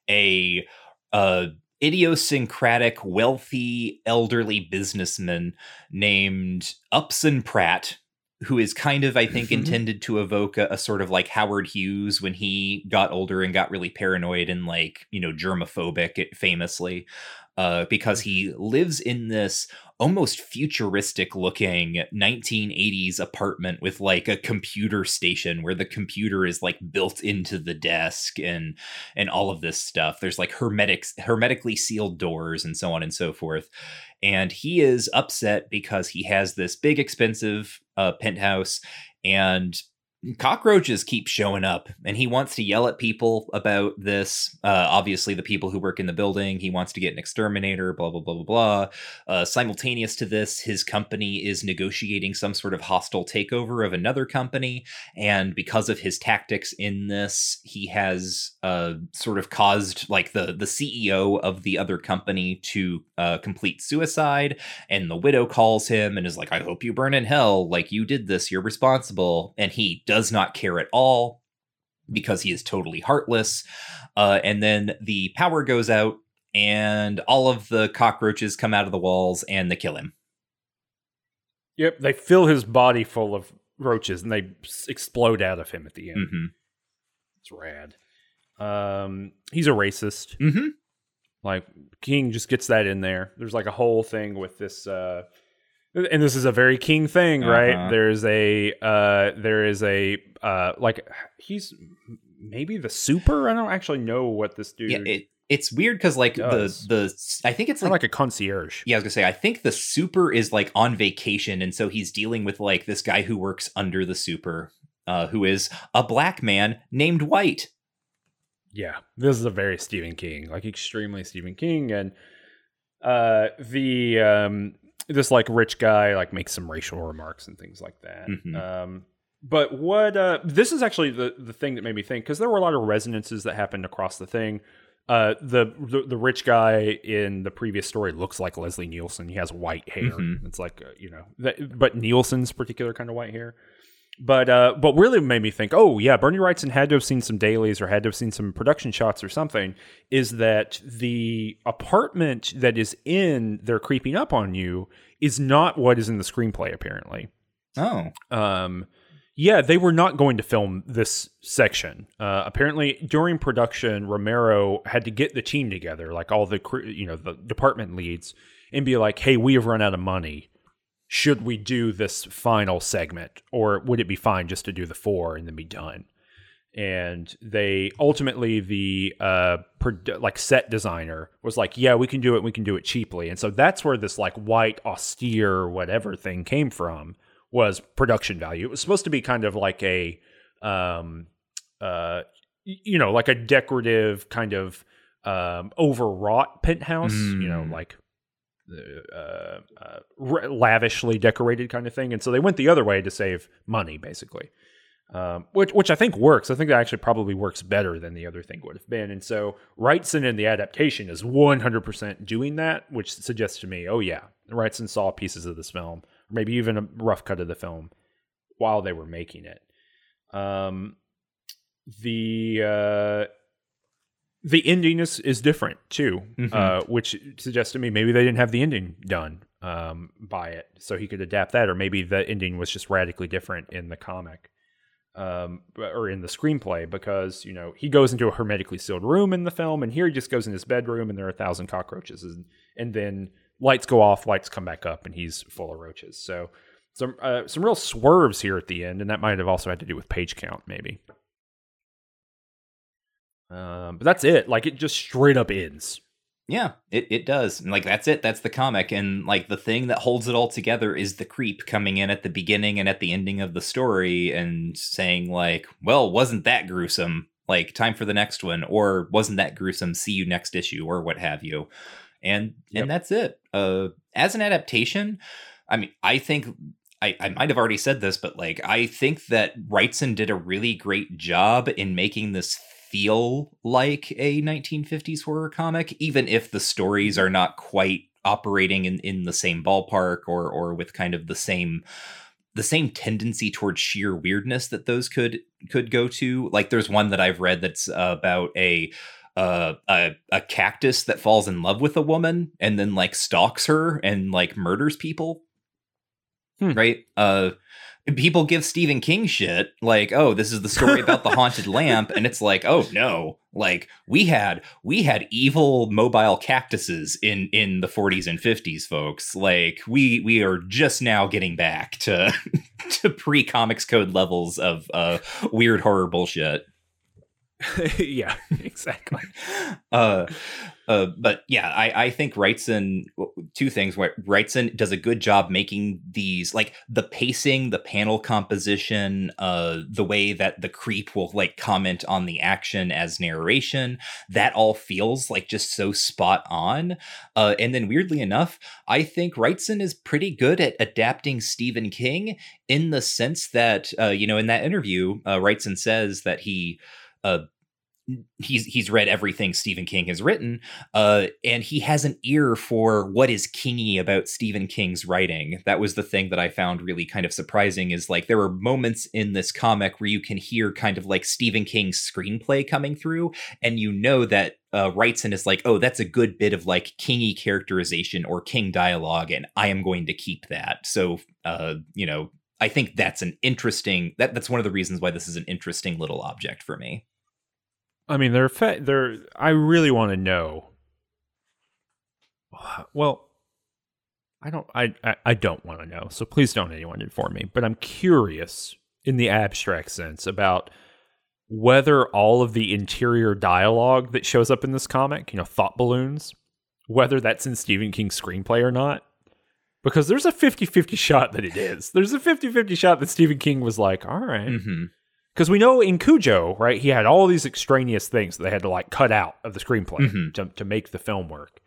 a uh idiosyncratic, wealthy, elderly businessman named Upson Pratt. Who is kind of, I think, Mhm. intended to evoke a, a sort of like Howard Hughes when he got older and got really paranoid and like, you know, germophobic famously uh, because he lives in this almost futuristic looking 1980s apartment with like a computer station where the computer is like built into the desk and and all of this stuff. There's like hermetic hermetically sealed doors and so on and so forth. And he is upset because he has this big expensive uh, penthouse and cockroaches keep showing up and he wants to yell at people about this. Uh, obviously the people who work in the building he wants to get an exterminator blah blah blah blah blah. Uh, simultaneous to this his company is negotiating some sort of hostile takeover of another company and because of his tactics in this he has uh, sort of caused like the the ceo of the other company to uh, complete suicide. And the widow calls him and is like, I hope you burn in hell. Like, you did this, you're responsible. And he does not care at all because he is totally heartless. Uh, and then the power goes out, and all of the cockroaches come out of the walls and they kill him. Yep, they fill his body full of roaches and they explode out of him at the end. Mm-hmm. It's rad. Um, he's a racist. Mm-hmm. Like King just gets that in there. There's like a whole thing with this uh and this is a very king thing, right? Uh-huh. There's a uh there is a uh like he's maybe the super. I don't actually know what this dude Yeah, it, it's weird because like the Does. the I think it's like, like a concierge. yeah I was gonna say I think the super is like on vacation and so he's dealing with like this guy who works under the super, uh, who is a black man named White. Yeah, this is a very Stephen King, like extremely Stephen King, and uh, the um, this like rich guy like makes some racial remarks and things like that. Mhm. Um, but what uh, this is actually the the thing that made me think because there were a lot of resonances that happened across the thing. Uh, the, the the rich guy in the previous story looks like Leslie Nielsen. He has white hair. Mhm. It's like uh, you know, that, but Nielsen's particular kind of white hair. But uh, but really made me think, oh yeah, Bernie Wrightson had to have seen some dailies or had to have seen some production shots or something. Is that the apartment that is in "They're Creeping Up on You" is not what is in the screenplay apparently. Oh, Um, yeah, they were not going to film this section. Uh, apparently, during production, Romero had to get the team together, like all the you know the department leads, and be like, "Hey, we have run out of money. Should we do this final segment, or would it be fine just to do the four and then be done?" And they ultimately the uh produ- like set designer was like, "Yeah, we can do it. We can do it cheaply." And so that's where this like white austere whatever thing came from was production value. It was supposed to be kind of like a, um, uh, you know, like a decorative kind of um, overwrought penthouse. You know, Mm. like uh, uh, lavishly decorated kind of thing. And so they went the other way to save money, basically. Um, which which I think works. I think that actually probably works better than the other thing would have been. And so Wrightson in the adaptation is 100% doing that, which suggests to me, oh yeah, Wrightson saw pieces of this film, or maybe even a rough cut of the film while they were making it. Um, the uh, the ending is is different too, Mhm. uh, which suggests to me maybe they didn't have the ending done um, by it, so he could adapt that, or maybe the ending was just radically different in the comic um, or in the screenplay because you know he goes into a hermetically sealed room in the film, and here he just goes in his bedroom, and there are a thousand cockroaches, and, and then lights go off, lights come back up, and he's full of roaches. So some uh, some real swerves here at the end, and that might have also had to do with page count, maybe. Um, but that's it. Like it just straight up ends. Yeah, it, it does. And like that's it. That's the comic. And like the thing that holds it all together is the creep coming in at the beginning and at the ending of the story and saying, like, well, wasn't that gruesome? Like, time for the next one, or wasn't that gruesome? See you next issue, or what have you. And Yep. and that's it. Uh as an adaptation, I mean, I think I, I might have already said this, but like I think that Wrightson did a really great job in making this feel like a 1950s horror comic, even if the stories are not quite operating in, in the same ballpark or or with kind of the same the same tendency towards sheer weirdness that those could could go to. Like there's one that I've read that's about a uh, a a cactus that falls in love with a woman and then like stalks her and like murders people. Hmm. Right? Uh people give Stephen King shit like, "Oh, this is the story about the haunted lamp." And it's like, "Oh no. Like we had we had evil mobile cactuses in in the 40s and 50s, folks. Like we we are just now getting back to to pre-comics code levels of uh weird horror bullshit." yeah, exactly. uh, uh, but yeah, I, I think Wrightson, two things. Wrightson does a good job making these, like the pacing, the panel composition, uh, the way that the creep will like comment on the action as narration. That all feels like just so spot on. Uh, and then weirdly enough, I think Wrightson is pretty good at adapting Stephen King in the sense that, uh, you know, in that interview, uh, Wrightson says that he, uh, he's he's read everything Stephen King has written, uh, and he has an ear for what is kingy about Stephen King's writing. That was the thing that I found really kind of surprising. Is like there were moments in this comic where you can hear kind of like Stephen King's screenplay coming through, and you know that uh, Wrightson is like, oh, that's a good bit of like kingy characterization or King dialogue, and I am going to keep that. So, uh, you know, I think that's an interesting that that's one of the reasons why this is an interesting little object for me. I mean, they're fe- they're. I really want to know. Well, I don't. I I, I don't want to know. So please don't anyone inform me. But I'm curious in the abstract sense about whether all of the interior dialogue that shows up in this comic, you know, thought balloons, whether that's in Stephen King's screenplay or not. Because there's a 50 50 shot that it is. There's a 50 50 shot that Stephen King was like, all right. Mm-hmm because we know in Cujo, right, he had all these extraneous things that they had to like cut out of the screenplay Mhm. to, to make the film work.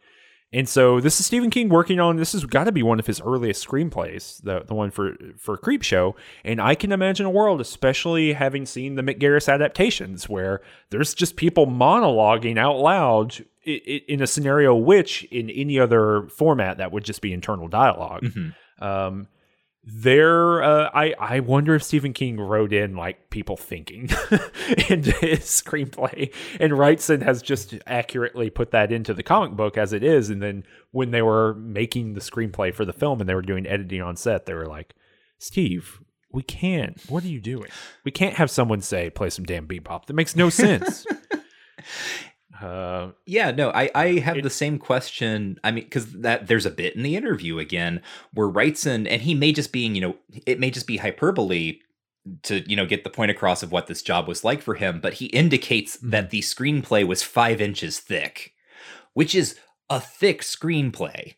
And so this is Stephen King working on this has got to be one of his earliest screenplays, the the one for for Creepshow. And I can imagine a world, especially having seen the Mick Garris adaptations, where there's just people monologuing out loud in a scenario which in any other format that would just be internal dialogue. Mhm. Um, there, uh, I I wonder if Stephen King wrote in like people thinking into his screenplay, and Wrightson has just accurately put that into the comic book as it is. And then when they were making the screenplay for the film and they were doing editing on set, they were like, "Steve, we can't. What are you doing? We can't have someone say play some damn bebop. That makes no sense." uh, Yeah, no, I, I have It- the same question. I mean, because that there's a bit in the interview again where Wrightson, and he may just being, you know, it may just be hyperbole to, you know, get the point across of what this job was like for him, but he indicates that the screenplay was five inches thick, which is a thick screenplay.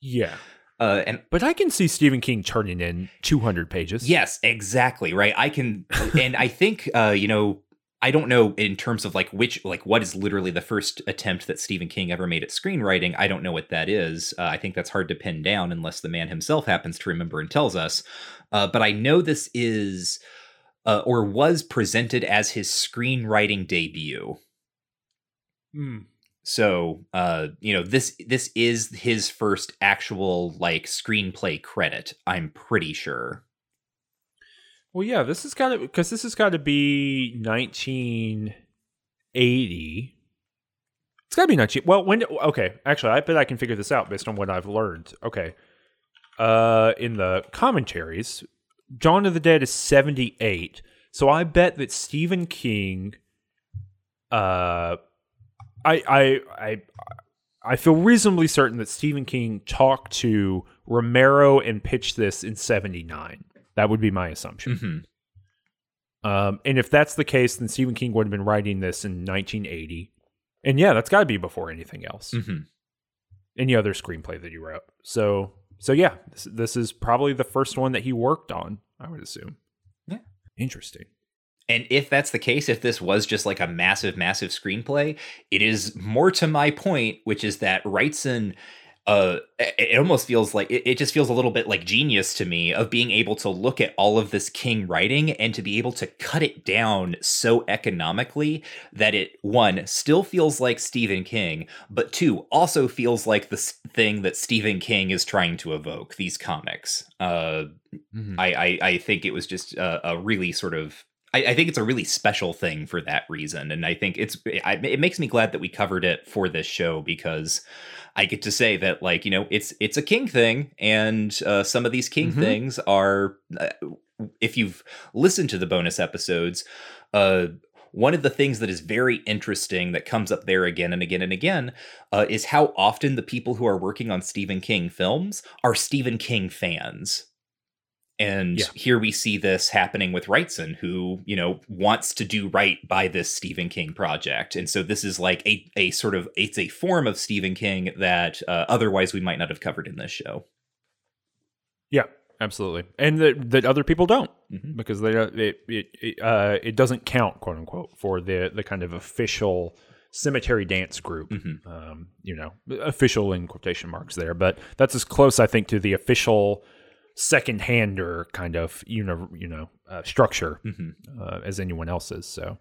yeah, Uh, and but I can see Stephen King turning in 200 pages. Yes, exactly. Right. I can, and I think, uh, you know, I don't know in terms of like which, like what is literally the first attempt that Stephen King ever made at screenwriting. I don't know what that is. Uh, I think that's hard to pin down unless the man himself happens to remember and tells us. Uh, but I know this is, uh, or was presented as his screenwriting debut. Mm. So, uh, you know, this this is his first actual like screenplay credit. I'm pretty sure. Well, yeah, this is got to because this has got to be 1980. It's got to be 19. Well, when? Okay, actually, I bet I can figure this out based on what I've learned. Okay, uh, in the commentaries, Dawn of the Dead is 78. So I bet that Stephen King, uh, I I I I feel reasonably certain that Stephen King talked to Romero and pitched this in 79. That would be my assumption. Mhm. Um, and if that's the case, then Stephen King would have been writing this in 1980. And yeah, that's got to be before anything else, Mhm. any other screenplay that he wrote. So, so yeah, this, this is probably the first one that he worked on. I would assume. Yeah. interesting. And if that's the case, if this was just like a massive, massive screenplay, it is more to my point, which is that Wrightson, uh, it almost feels like it, it just feels a little bit like genius to me of being able to look at all of this King writing and to be able to cut it down so economically that it one still feels like Stephen King, but two also feels like the thing that Stephen King is trying to evoke. These comics, uh, Mhm. I, I I think it was just a, a really sort of I, I think it's a really special thing for that reason, and I think it's I, it makes me glad that we covered it for this show because I get to say that like you know it's it's a king thing, and uh, some of these king Mhm. things are uh, if you've listened to the bonus episodes, uh. One of the things that is very interesting that comes up there again and again and again uh, is how often the people who are working on Stephen King films are Stephen King fans. And Yeah. here we see this happening with Wrightson, who, you know, wants to do right by this Stephen King project. And so this is like a, a sort of, it's a form of Stephen King that uh, otherwise we might not have covered in this show. Yeah, absolutely, and that that other people don't Mhm. because they don't- it it uh, it doesn't count quote unquote for the the kind of official cemetery dance group. Mhm. Um, you know, official in quotation marks there, but that's as close I think to the official second hander kind of you know you know uh, structure Mhm. uh, as anyone else's. So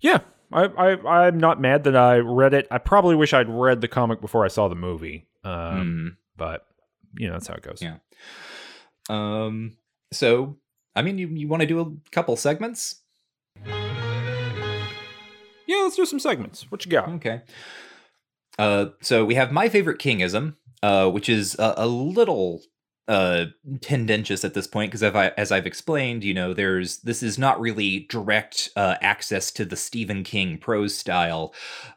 Yeah, I, I I'm not mad that I read it. I probably wish I'd read the comic before I saw the movie. Um, Mm. but you know that's how it goes. Yeah. Um. So, I mean, you you want to do a couple segments? Yeah, let's do some segments. What you got? Okay. Uh. So we have my favorite kingism, uh, which is a, a little uh tendentious at this point because as I've explained, you know, there's this is not really direct uh, access to the Stephen King prose style,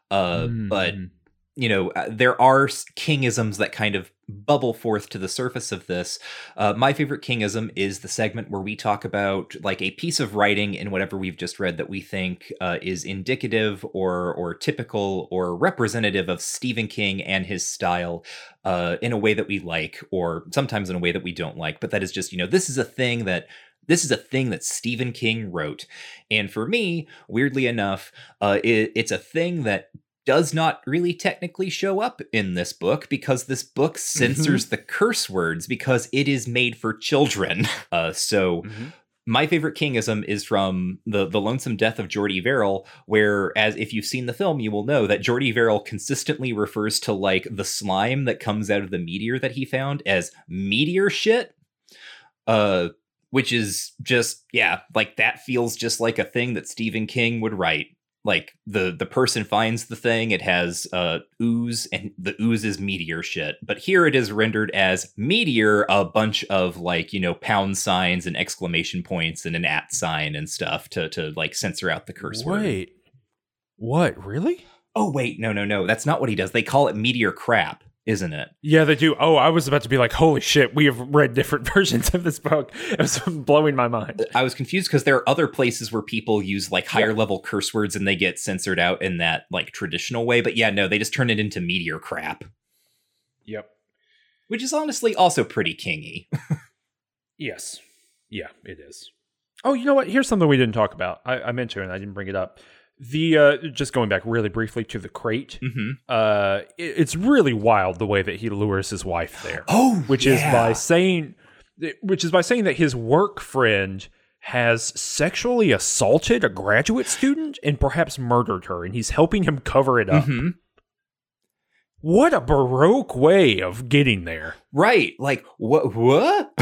uh, but Mm. You know, uh, there are kingisms that kind of bubble forth to the surface of this. Uh, my favorite kingism is the segment where we talk about like a piece of writing in whatever we've just read that we think uh, is indicative or or typical or representative of Stephen King and his style uh, in a way that we like, or sometimes in a way that we don't like. But that is just you know, this is a thing that. This is a thing that Stephen King wrote. And for me, weirdly enough, uh, it, it's a thing that does not really technically show up in this book because this book censors the curse words because it is made for children. Uh, so Mhm. my favorite kingism is from the the lonesome death of Jordy Verrill, where as if you've seen the film, you will know that Jordy Verrill consistently refers to like the slime that comes out of the meteor that he found as meteor shit. Uh which is just yeah, like that feels just like a thing that Stephen King would write like the the person finds the thing it has uh ooze and the ooze is meteor shit. But here it is rendered as meteor a bunch of like you know pound signs and exclamation points and an at sign and stuff to to like censor out the curse word. Wait, what? Really? oh wait. No no no. That's not what he does. They call it meteor crap isn't it Yeah, they do. Oh, I was about to be like, holy shit, we have read different versions of this book. It was blowing my mind. i was confused because there are other places where people use like higher level curse words and they get censored out in that like traditional way but yeah no they just turn it into meteor crap Yep. which is honestly also pretty kingy Yes. Yeah, it is. Oh, you know what? Here's something we didn't talk about. I, I meant to, and I didn't bring it up. The uh, just going back really briefly to the crate. mm-hmm. Uh, it- it's really wild the way that he lures his wife there. Oh, which is by saying which is by saying that his work friend has sexually assaulted a graduate student and perhaps murdered her and he's helping him cover it up. Mhm. What a baroque way of getting there. right. Like what? What?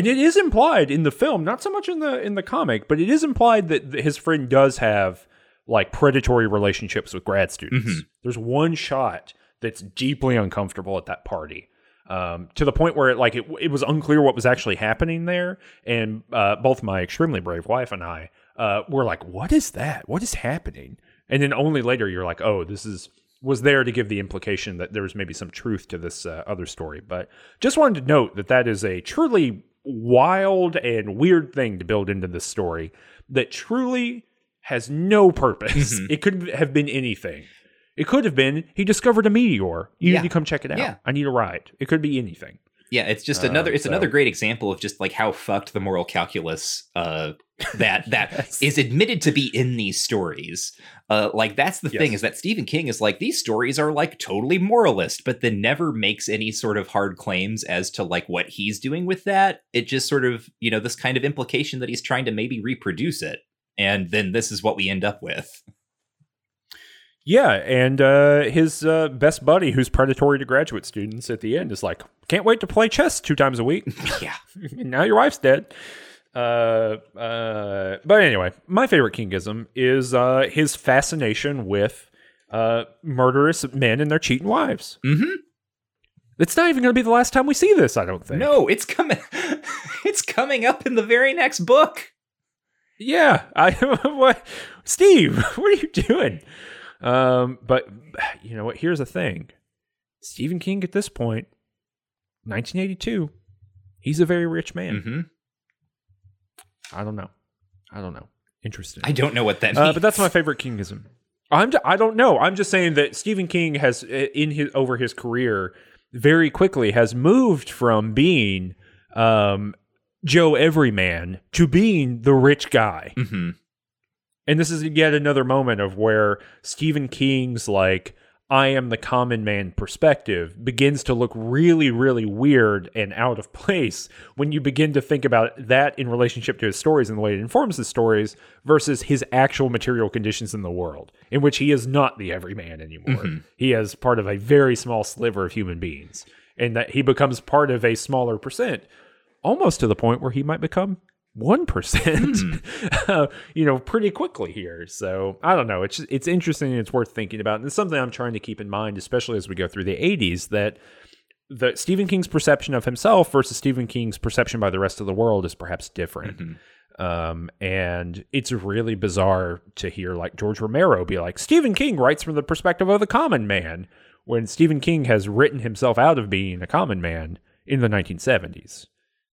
And it is implied in the film, not so much in the in the comic, but it is implied that his friend does have like predatory relationships with grad students. Mhm. There's one shot that's deeply uncomfortable at that party. Um, to the point where it, like it, it was unclear what was actually happening there, and uh, both my extremely brave wife and I uh, were like, "What is that? What is happening?" And then only later you're like, "Oh, this is was there to give the implication that there was maybe some truth to this uh, other story." But just wanted to note that that is a truly wild and weird thing to build into this story that truly has no purpose. Mhm. It could have been anything. It could have been he discovered a meteor. You Yeah. need to come check it out. Yeah. I need a ride. It could be anything. Yeah, it's just Uh, another. It's so- another great example of just like how fucked the moral calculus uh, that that Yes. is admitted to be in these stories. Uh, like that's the thing is that Stephen King is like these stories are like totally moralist, but then never makes any sort of hard claims as to like what he's doing with that. It just sort of you know this kind of implication that he's trying to maybe reproduce it, and then this is what we end up with. Yeah, and uh, his uh, best buddy, who's predatory to graduate students, at the end is like, "Can't wait to play chess two times a week." yeah. now your wife's dead. Uh, uh, but anyway, my favorite Kingism is uh, his fascination with uh, murderous men and their cheating wives. Mm-hmm. It's not even going to be the last time we see this. I don't think. No, it's coming. it's coming up in the very next book. Yeah, I what Steve, what are you doing? Um, but you know what? Here's the thing. Stephen King at this point, 1982, he's a very rich man. Mm-hmm. I don't know. I don't know. Interesting. I don't know what that means. Uh, but that's my favorite Kingism. I'm. just, I don't know. I'm just saying that Stephen King has uh, in his over his career very quickly has moved from being um, Joe Everyman to being the rich guy. hmm And this is yet another moment of where Stephen King's like I am the common man perspective begins to look really, really weird and out of place when you begin to think about that in relationship to his stories and the way it informs his stories versus his actual material conditions in the world, in which he is not the everyman anymore. Mm-hmm. He is part of a very small sliver of human beings, and that he becomes part of a smaller percent, almost to the point where he might become one Hmm. uh, you know, pretty quickly here. So I don't know. It's it's interesting and it's worth thinking about, and it's something I'm trying to keep in mind, especially as we go through the '80s. That the Stephen King's perception of himself versus Stephen King's perception by the rest of the world is perhaps different. Mm-hmm. Um, and it's really bizarre to hear like George Romero be like, Stephen King writes from the perspective of the common man, when Stephen King has written himself out of being a common man in the 1970s.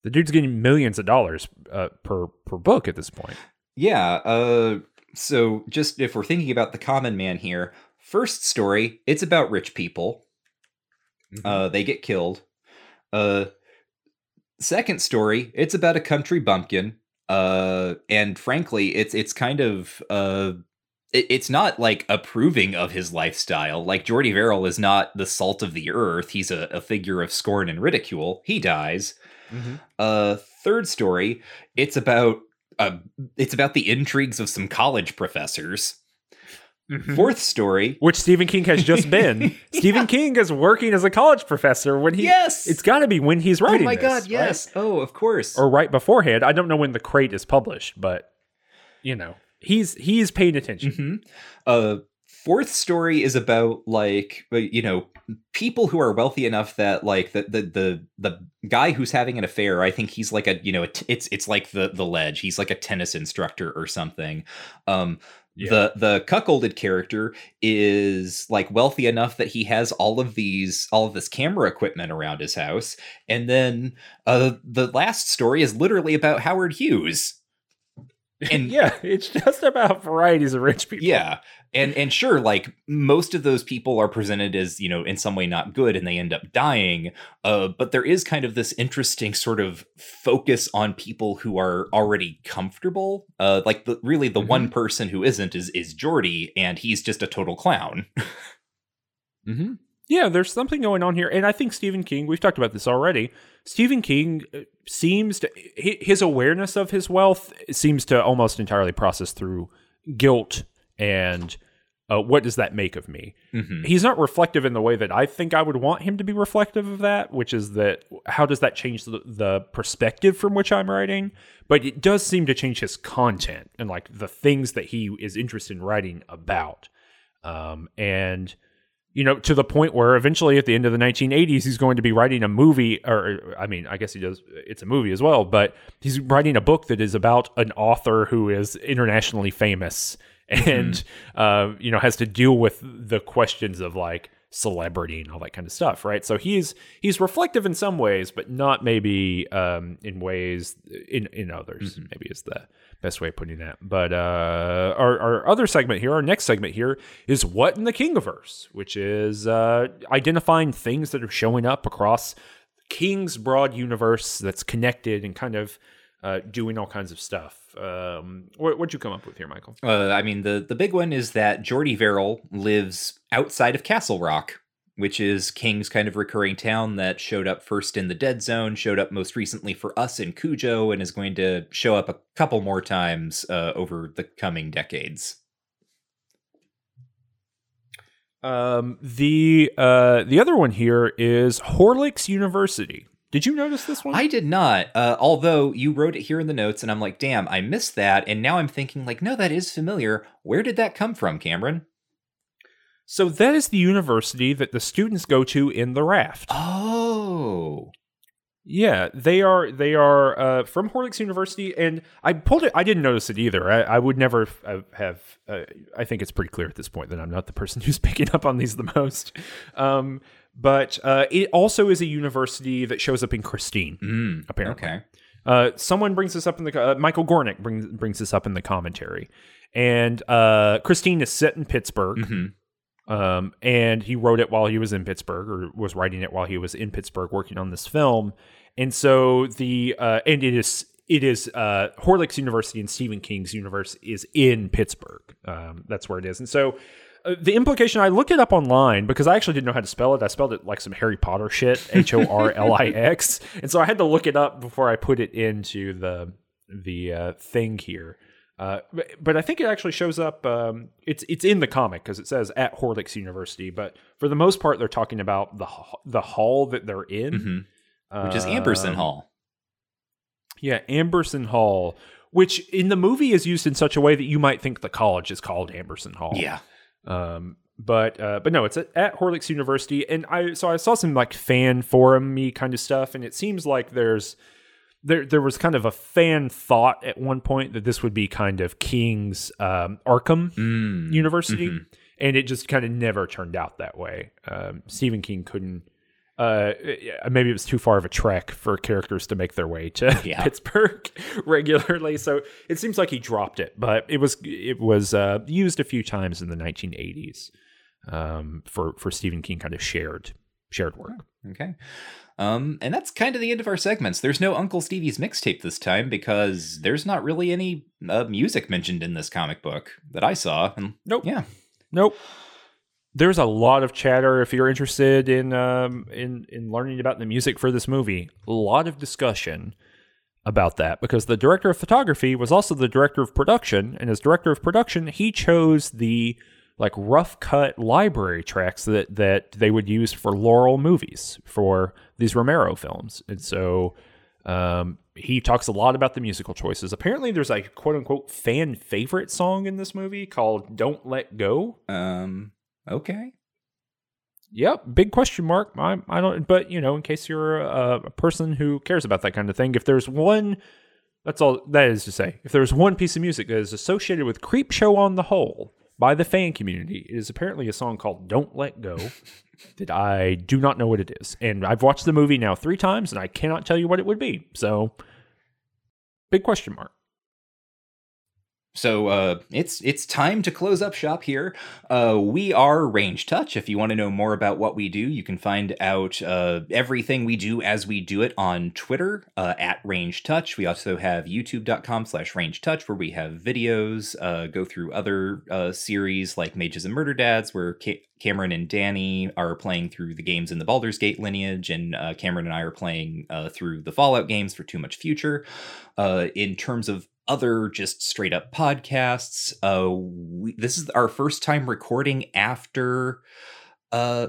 The dude's getting millions of dollars uh, per per book at this point. Yeah. Uh, so just if we're thinking about the common man here, first story, it's about rich people. Uh, they get killed. Uh, second story, it's about a country bumpkin. Uh, and frankly, it's it's kind of uh, it, it's not like approving of his lifestyle. Like Jordy Verrill is not the salt of the earth. He's a, a figure of scorn and ridicule. He dies. Uh, third story, it's about uh, it's about the intrigues of some college professors. Mhm. Fourth story, Which Stephen King has just been. Stephen King is working as a college professor when he. yes, It's got to be when he's writing. oh writing. my this, god, right? yes, oh of course, or right beforehand. I don't know when the crate is published, but you know he's he's paying attention. hmm Uh, fourth story is about like uh, you know people who are wealthy enough that like the the the the guy who's having an affair. I think he's like a you know it's it's like the the ledge. He's like a tennis instructor or something. Um, Yeah. the the cuckolded character is like wealthy enough that he has all of these all of this camera equipment around his house and then uh the last story is literally about howard hughes and yeah, it's just about varieties of rich people. yeah and and sure like most of those people are presented as you know in some way not good and they end up dying uh but there is kind of this interesting sort of focus on people who are already comfortable uh like the really the one person who isn't is is jordy and he's just a total clown. Hmm Yeah, there's something going on here, and I think Stephen King. We've talked about this already. Stephen King uh, seems to his awareness of his wealth seems to almost entirely process through guilt and uh, what does that make of me? Mhm. He's not reflective in the way that I think I would want him to be reflective of that, which is that how does that change the, the perspective from which I'm writing? But it does seem to change his content and like the things that he is interested in writing about. Um, and you know, to the point where eventually at the end of the 1980s, he's going to be writing a movie, or I mean, I guess he does, it's a movie as well, but he's writing a book that is about an author who is internationally famous and, uh, you know, has to deal with the questions of like celebrity and all that kind of stuff, right? So he's he's reflective in some ways, but not maybe um, in ways in in others. Maybe is the best way of putting that. But uh, our our other segment here, our next segment here, is what in the Kingiverse, which is uh, identifying things that are showing up across King's broad universe that's connected and kind of uh, doing all kinds of stuff. Um, what, what'd you come up with here, Michael? Uh, I mean, the the big one is that Jordy Verrill lives outside of Castle Rock, which is King's kind of recurring town that showed up first in the Dead Zone, showed up most recently for us in Cujo, and is going to show up a couple more times uh, over the coming decades. Um, the uh, the other one here is Horlicks University. Did you notice this one? I did not, uh, although you wrote it here in the notes, and I'm like, damn, I missed that, and now I'm thinking, like, no, that is familiar. Where did that come from, Cameron? so that is the university that the students go to in the raft. Oh, Yeah, they are they are uh, from Horlicks University, and I pulled it. I didn't notice it either. I, I would never have. have uh, I think it's pretty clear at this point that I'm not the person who's picking up on these the most. Um, but uh, it also is a university that shows up in Christine. mm, Apparently, okay. Uh, someone brings this up in the uh, Michael Gornick brings brings this up in the commentary, and uh, Christine is set in Pittsburgh, hmm um, and he wrote it while he was in Pittsburgh, or was writing it while he was in Pittsburgh working on this film, and so the uh, and it is it is uh, Horlicks University and Stephen King's universe is in Pittsburgh. Um, that's where it is, and so Uh, the implication, I looked it up online because I actually didn't know how to spell it. I spelled it like some Harry Potter shit, H O R L I X, and so I had to look it up before I put it into the the uh, thing here. Uh, but, but I think it actually shows up. Um, it's it's in the comic because it says at Horlicks University. But for the most part, they're talking about the the hall that they're in, Mhm. Which is Amberson Um, Hall. Yeah, Amberson Hall, which in the movie is used in such a way that you might think the college is called Amberson Hall. Yeah. Um, but uh, but no, it's at, Horlicks University, and I so I saw some like fan forum me kind of stuff, and it seems like there's there there was kind of a fan thought at one point that this would be kind of King's um, Arkham Mm. University, Mhm. and it just kind of never turned out that way. Um, Stephen King couldn't. Uh, maybe it was too far of a trek for characters to make their way to Yeah. Pittsburgh regularly, so it seems like he dropped it. But it was it was uh, used a few times in the 1980s um, for for Stephen King kind of shared shared work. Okay. Um, and that's kind of the end of our segments. There's no Uncle Stevie's mixtape this time because there's not really any uh, music mentioned in this comic book that I saw. And Nope. yeah, Nope. There's a lot of chatter if you're interested in um, in in learning about the music for this movie. A lot of discussion about that because the director of photography was also the director of production, and as director of production, he chose the like rough cut library tracks that that they would use for Laurel movies for these Romero films, and so um, he talks a lot about the musical choices. Apparently, there's a quote unquote fan favorite song in this movie called "Don't Let Go." um, okay. Yep, big question mark. I, I don't, but you know, in case you're a, a person who cares about that kind of thing, if there's one, that's all that is to say. If there's one piece of music that is associated with Creepshow on the whole by the fan community, it is apparently a song called "Don't Let Go." that I do not know what it is, and I've watched the movie now three times, and I cannot tell you what it would be. So, big question mark. So uh, it's it's time to close up shop here. Uh, we are Range Touch. If you want to know more about what we do, you can find out uh, everything we do as we do it on Twitter uh, at Range Touch. We also have YouTube.com slash Range Touch where we have videos, uh, go through other uh, series like Mages and Murder Dads, where Ca- Cameron and Danny are playing through the games in the Baldur's Gate lineage, and Cameron and I are playing through the Fallout games for Too Much Future. In terms of other just straight up podcasts. Uh, we, this is our first time recording after. Uh,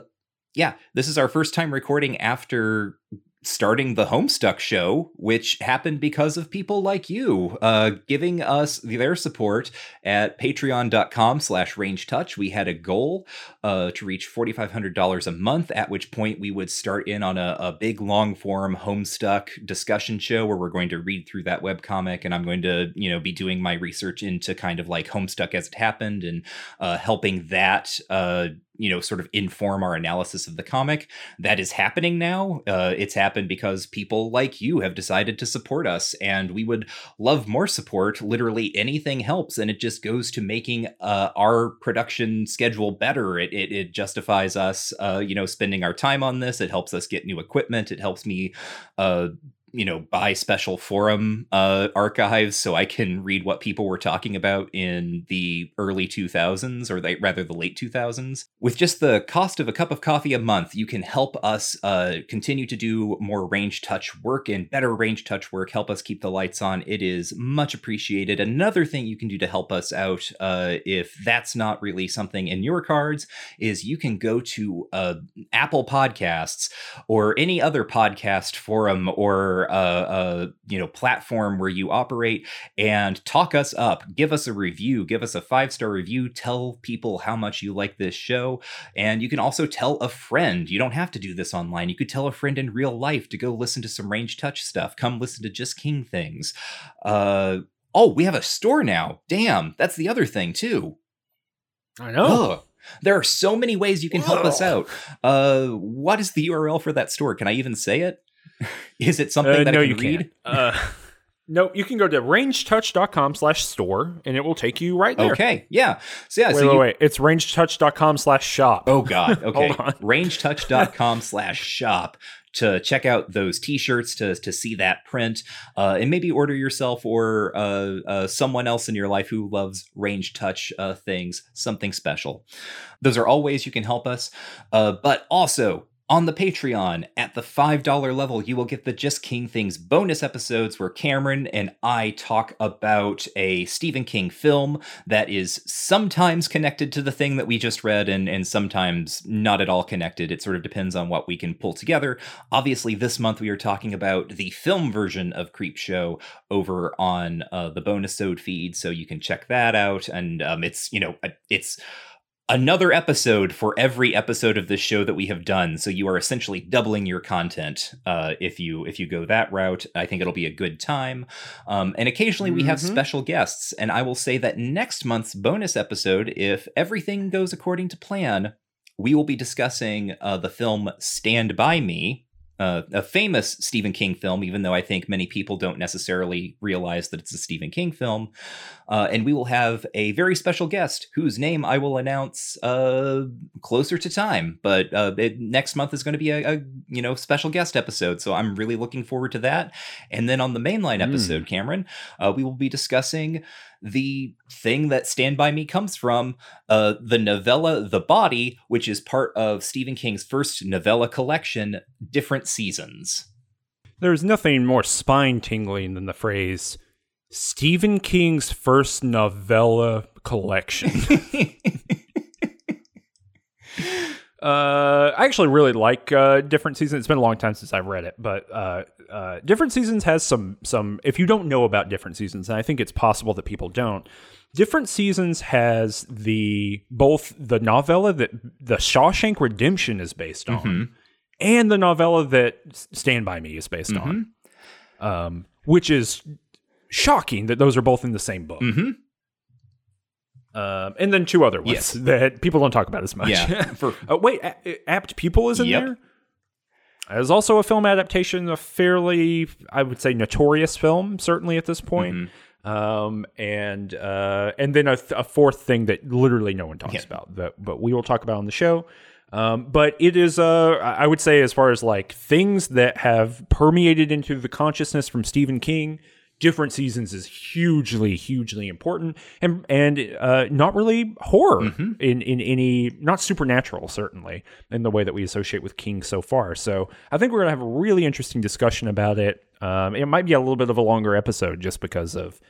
yeah, this is our first time recording after starting the Homestuck show, which happened because of people like you uh, giving us their support at patreon.com slash range touch. We had a goal uh, to reach $4,500 a month, at which point we would start in on a, a big long form Homestuck discussion show where we're going to read through that webcomic and I'm going to, you know, be doing my research into kind of like Homestuck as it happened and uh, helping that, uh, you know, sort of inform our analysis of the comic. That is happening now. Uh, it's happened because people like you have decided to support us, and we would love more support. Literally anything helps, and it just goes to making uh, our production schedule better. It, it, it justifies us, uh, you know, spending our time on this. It helps us get new equipment. It helps me, uh, you know, buy special forum uh, archives so I can read what people were talking about in the early 2000s, or they, rather the late 2000s. With just the cost of a cup of coffee a month, you can help us uh, continue to do more range touch work and better range touch work. Help us keep the lights on. It is much appreciated. Another thing you can do to help us out, uh, if that's not really something in your cards, is you can go to uh, Apple Podcasts or any other podcast forum or uh, uh, you know platform where you operate and talk us up. Give us a review. Give us a five star review. Tell people how much you like this show, and you can also tell a friend. You don't have to do this online. You could tell a friend in real life to go listen to some Range Touch stuff. Come listen to Just King things. Uh, oh, we have a store now. Damn, that's the other thing too. I know. Ugh. There are so many ways you can help us out. Uh, what is the URL for that store? Can I even say it? Is it something Uh, that no, I can you read? can't. Uh, no, you can go to rangetouch.com slash store and it will take you right there. Okay, yeah. So yeah, Wait, so wait, you, wait. It's rangetouch.com slash shop. Oh God. Okay. Rangetouch.com slash shop. to check out those t-shirts to to see that print uh, and maybe order yourself or uh, uh, someone else in your life who loves range touch uh, things something special those are all ways you can help us uh, but also on the Patreon, at the $5 level, you will get the Just King Things bonus episodes where Cameron and I talk about a Stephen King film that is sometimes connected to the thing that we just read and, and sometimes not at all connected. It sort of depends on what we can pull together. Obviously, this month we are talking about the film version of Creepshow over on uh, the bonus feed, so you can check that out. And um, it's, you know, it's another episode for every episode of this show that we have done. So you are essentially doubling your content uh, if you if you go that route. I think it'll be a good time. Um, and occasionally we have mm-hmm. special guests. And i will say that next month's bonus episode if everything goes according to plan we will be discussing uh, the film stand by me uh, a famous Stephen King film, even though I think many people don't necessarily realize that it's a Stephen King film. Uh, and we will have a very special guest whose name I will announce uh, closer to time. But uh, it, next month is going to be a, a, you know special guest episode, so I'm really looking forward to that. And then on the mainline hmm. episode, mm. Cameron, uh, we will be discussing the thing that Stand By Me comes from, uh, the novella The Body, which is part of Stephen King's first novella collection, Different Seasons. There's nothing more spine tingling than the phrase Stephen King's first novella collection. Uh, I actually really like uh, different seasons. It's been a long time since I've read it, but uh, uh, different seasons has some some. If you don't know about different seasons, and I think it's possible that people don't. Different seasons has the both the novella that the Shawshank Redemption is based on, mm-hmm. and the novella that Stand by Me is based mm-hmm. on, um, which is shocking that those are both in the same book. Mm-hmm. Um, and then two other ones yes. that people don't talk about as much. Yeah. For, uh, wait, a- Apt Pupil is in yep. there? There's also a film adaptation, a fairly, I would say, notorious film, certainly at this point. Mm-hmm. Um, and uh, and then a, th- a, fourth thing that literally no one talks yeah. about, that, but we will talk about on the show. Um, but it is, uh, I would say, as far as like things that have permeated into the consciousness from Stephen King, different seasons is hugely, hugely important, and and uh, not really horror mm-hmm. in in any not supernatural certainly in the way that we associate with King so far. So I think we're gonna have a really interesting discussion about it. Um, it might be a little bit of a longer episode just because of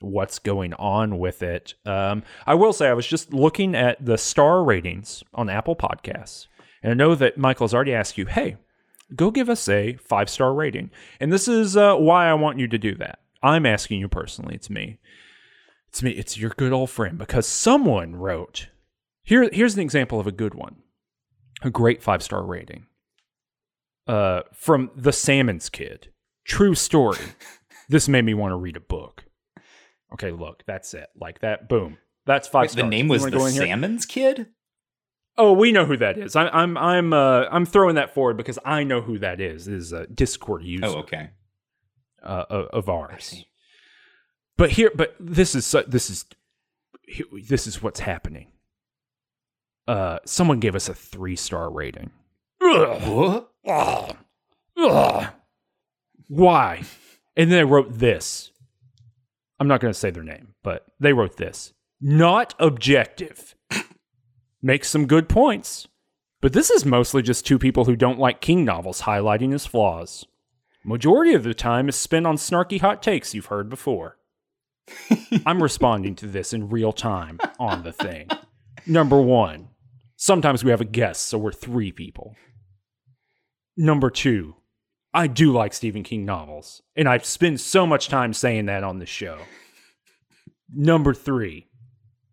what's going on with it. Um, I will say I was just looking at the star ratings on Apple Podcasts, and I know that Michael's already asked you, hey. Go give us a five star rating. And this is uh, why I want you to do that I'm asking you personally. It's me. It's me. It's your good old friend because someone wrote. Here, here's an example of a good one, a great five star rating. Uh, from the Salmon's Kid. True story. this made me want to read a book. Okay, look, that's it. Like that. Boom. That's five. Wait, stars. The name was the Salmon's Kid. Oh, we know who that is. I, I'm I'm uh, I'm throwing that forward because I know who that is. Is a Discord user. Oh, okay uh, of ours. But here, but this is this is this is what's happening. Uh, someone gave us a three star rating. Why? And then they wrote this. I'm not going to say their name, but they wrote this. Not objective. Makes some good points. But this is mostly just two people who don't like King novels highlighting his flaws. Majority of the time is spent on snarky hot takes you've heard before. I'm responding to this in real time on the thing. Number one, sometimes we have a guest, so we're three people. Number two, I do like Stephen King novels, and I spend so much time saying that on the show. Number three,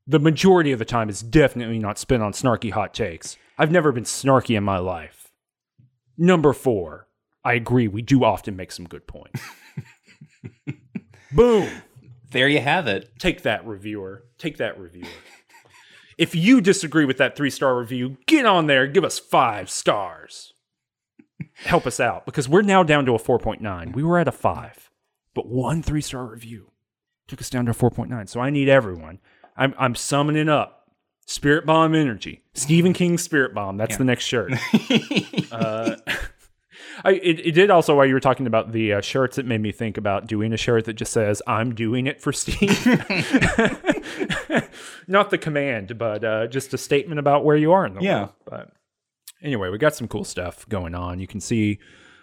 the majority of the time is definitely not spent on snarky hot takes. I've never been snarky in my life. Number four, I agree. We do often make some good points. Boom. There you have it. Take that, reviewer. Take that, reviewer. if you disagree with that three star review, get on there. Give us five stars. Help us out because we're now down to a 4.9. We were at a five, but one three star review took us down to a 4.9. So I need everyone. I'm, I'm summoning up Spirit Bomb Energy, Stephen King Spirit Bomb. That's yeah. the next shirt. uh, I, it, it did also while you were talking about the uh, shirts, it made me think about doing a shirt that just says "I'm doing it for Steve." Not the command, but uh, just a statement about where you are in the Yeah. world. But anyway, we got some cool stuff going on. You can see.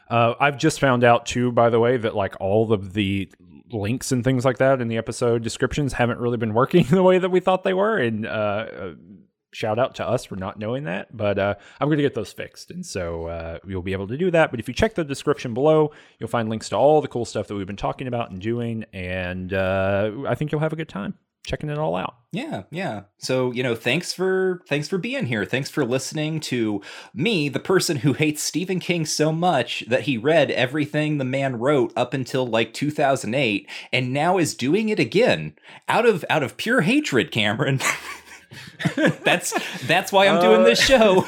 Uh, I've just found out too, by the way, that like all of the links and things like that in the episode descriptions haven't really been working the way that we thought they were, and uh, uh, shout out to us for not knowing that. But uh, I'm going to get those fixed, and so uh, you'll be able to do that. But if you check the description below, you'll find links to all the cool stuff that we've been talking about and doing, and uh, I think you'll have a good time checking it all out. Yeah, yeah. So, you know, thanks for thanks for being here. Thanks for listening to me, the person who hates Stephen King so much that he read everything the man wrote up until like 2008 and now is doing it again out of out of pure hatred, Cameron. that's that's why I'm doing this uh, show.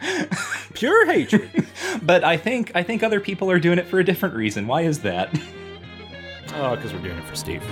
Pure hatred. but I think I think other people are doing it for a different reason. Why is that? oh, because we're doing it for Steve.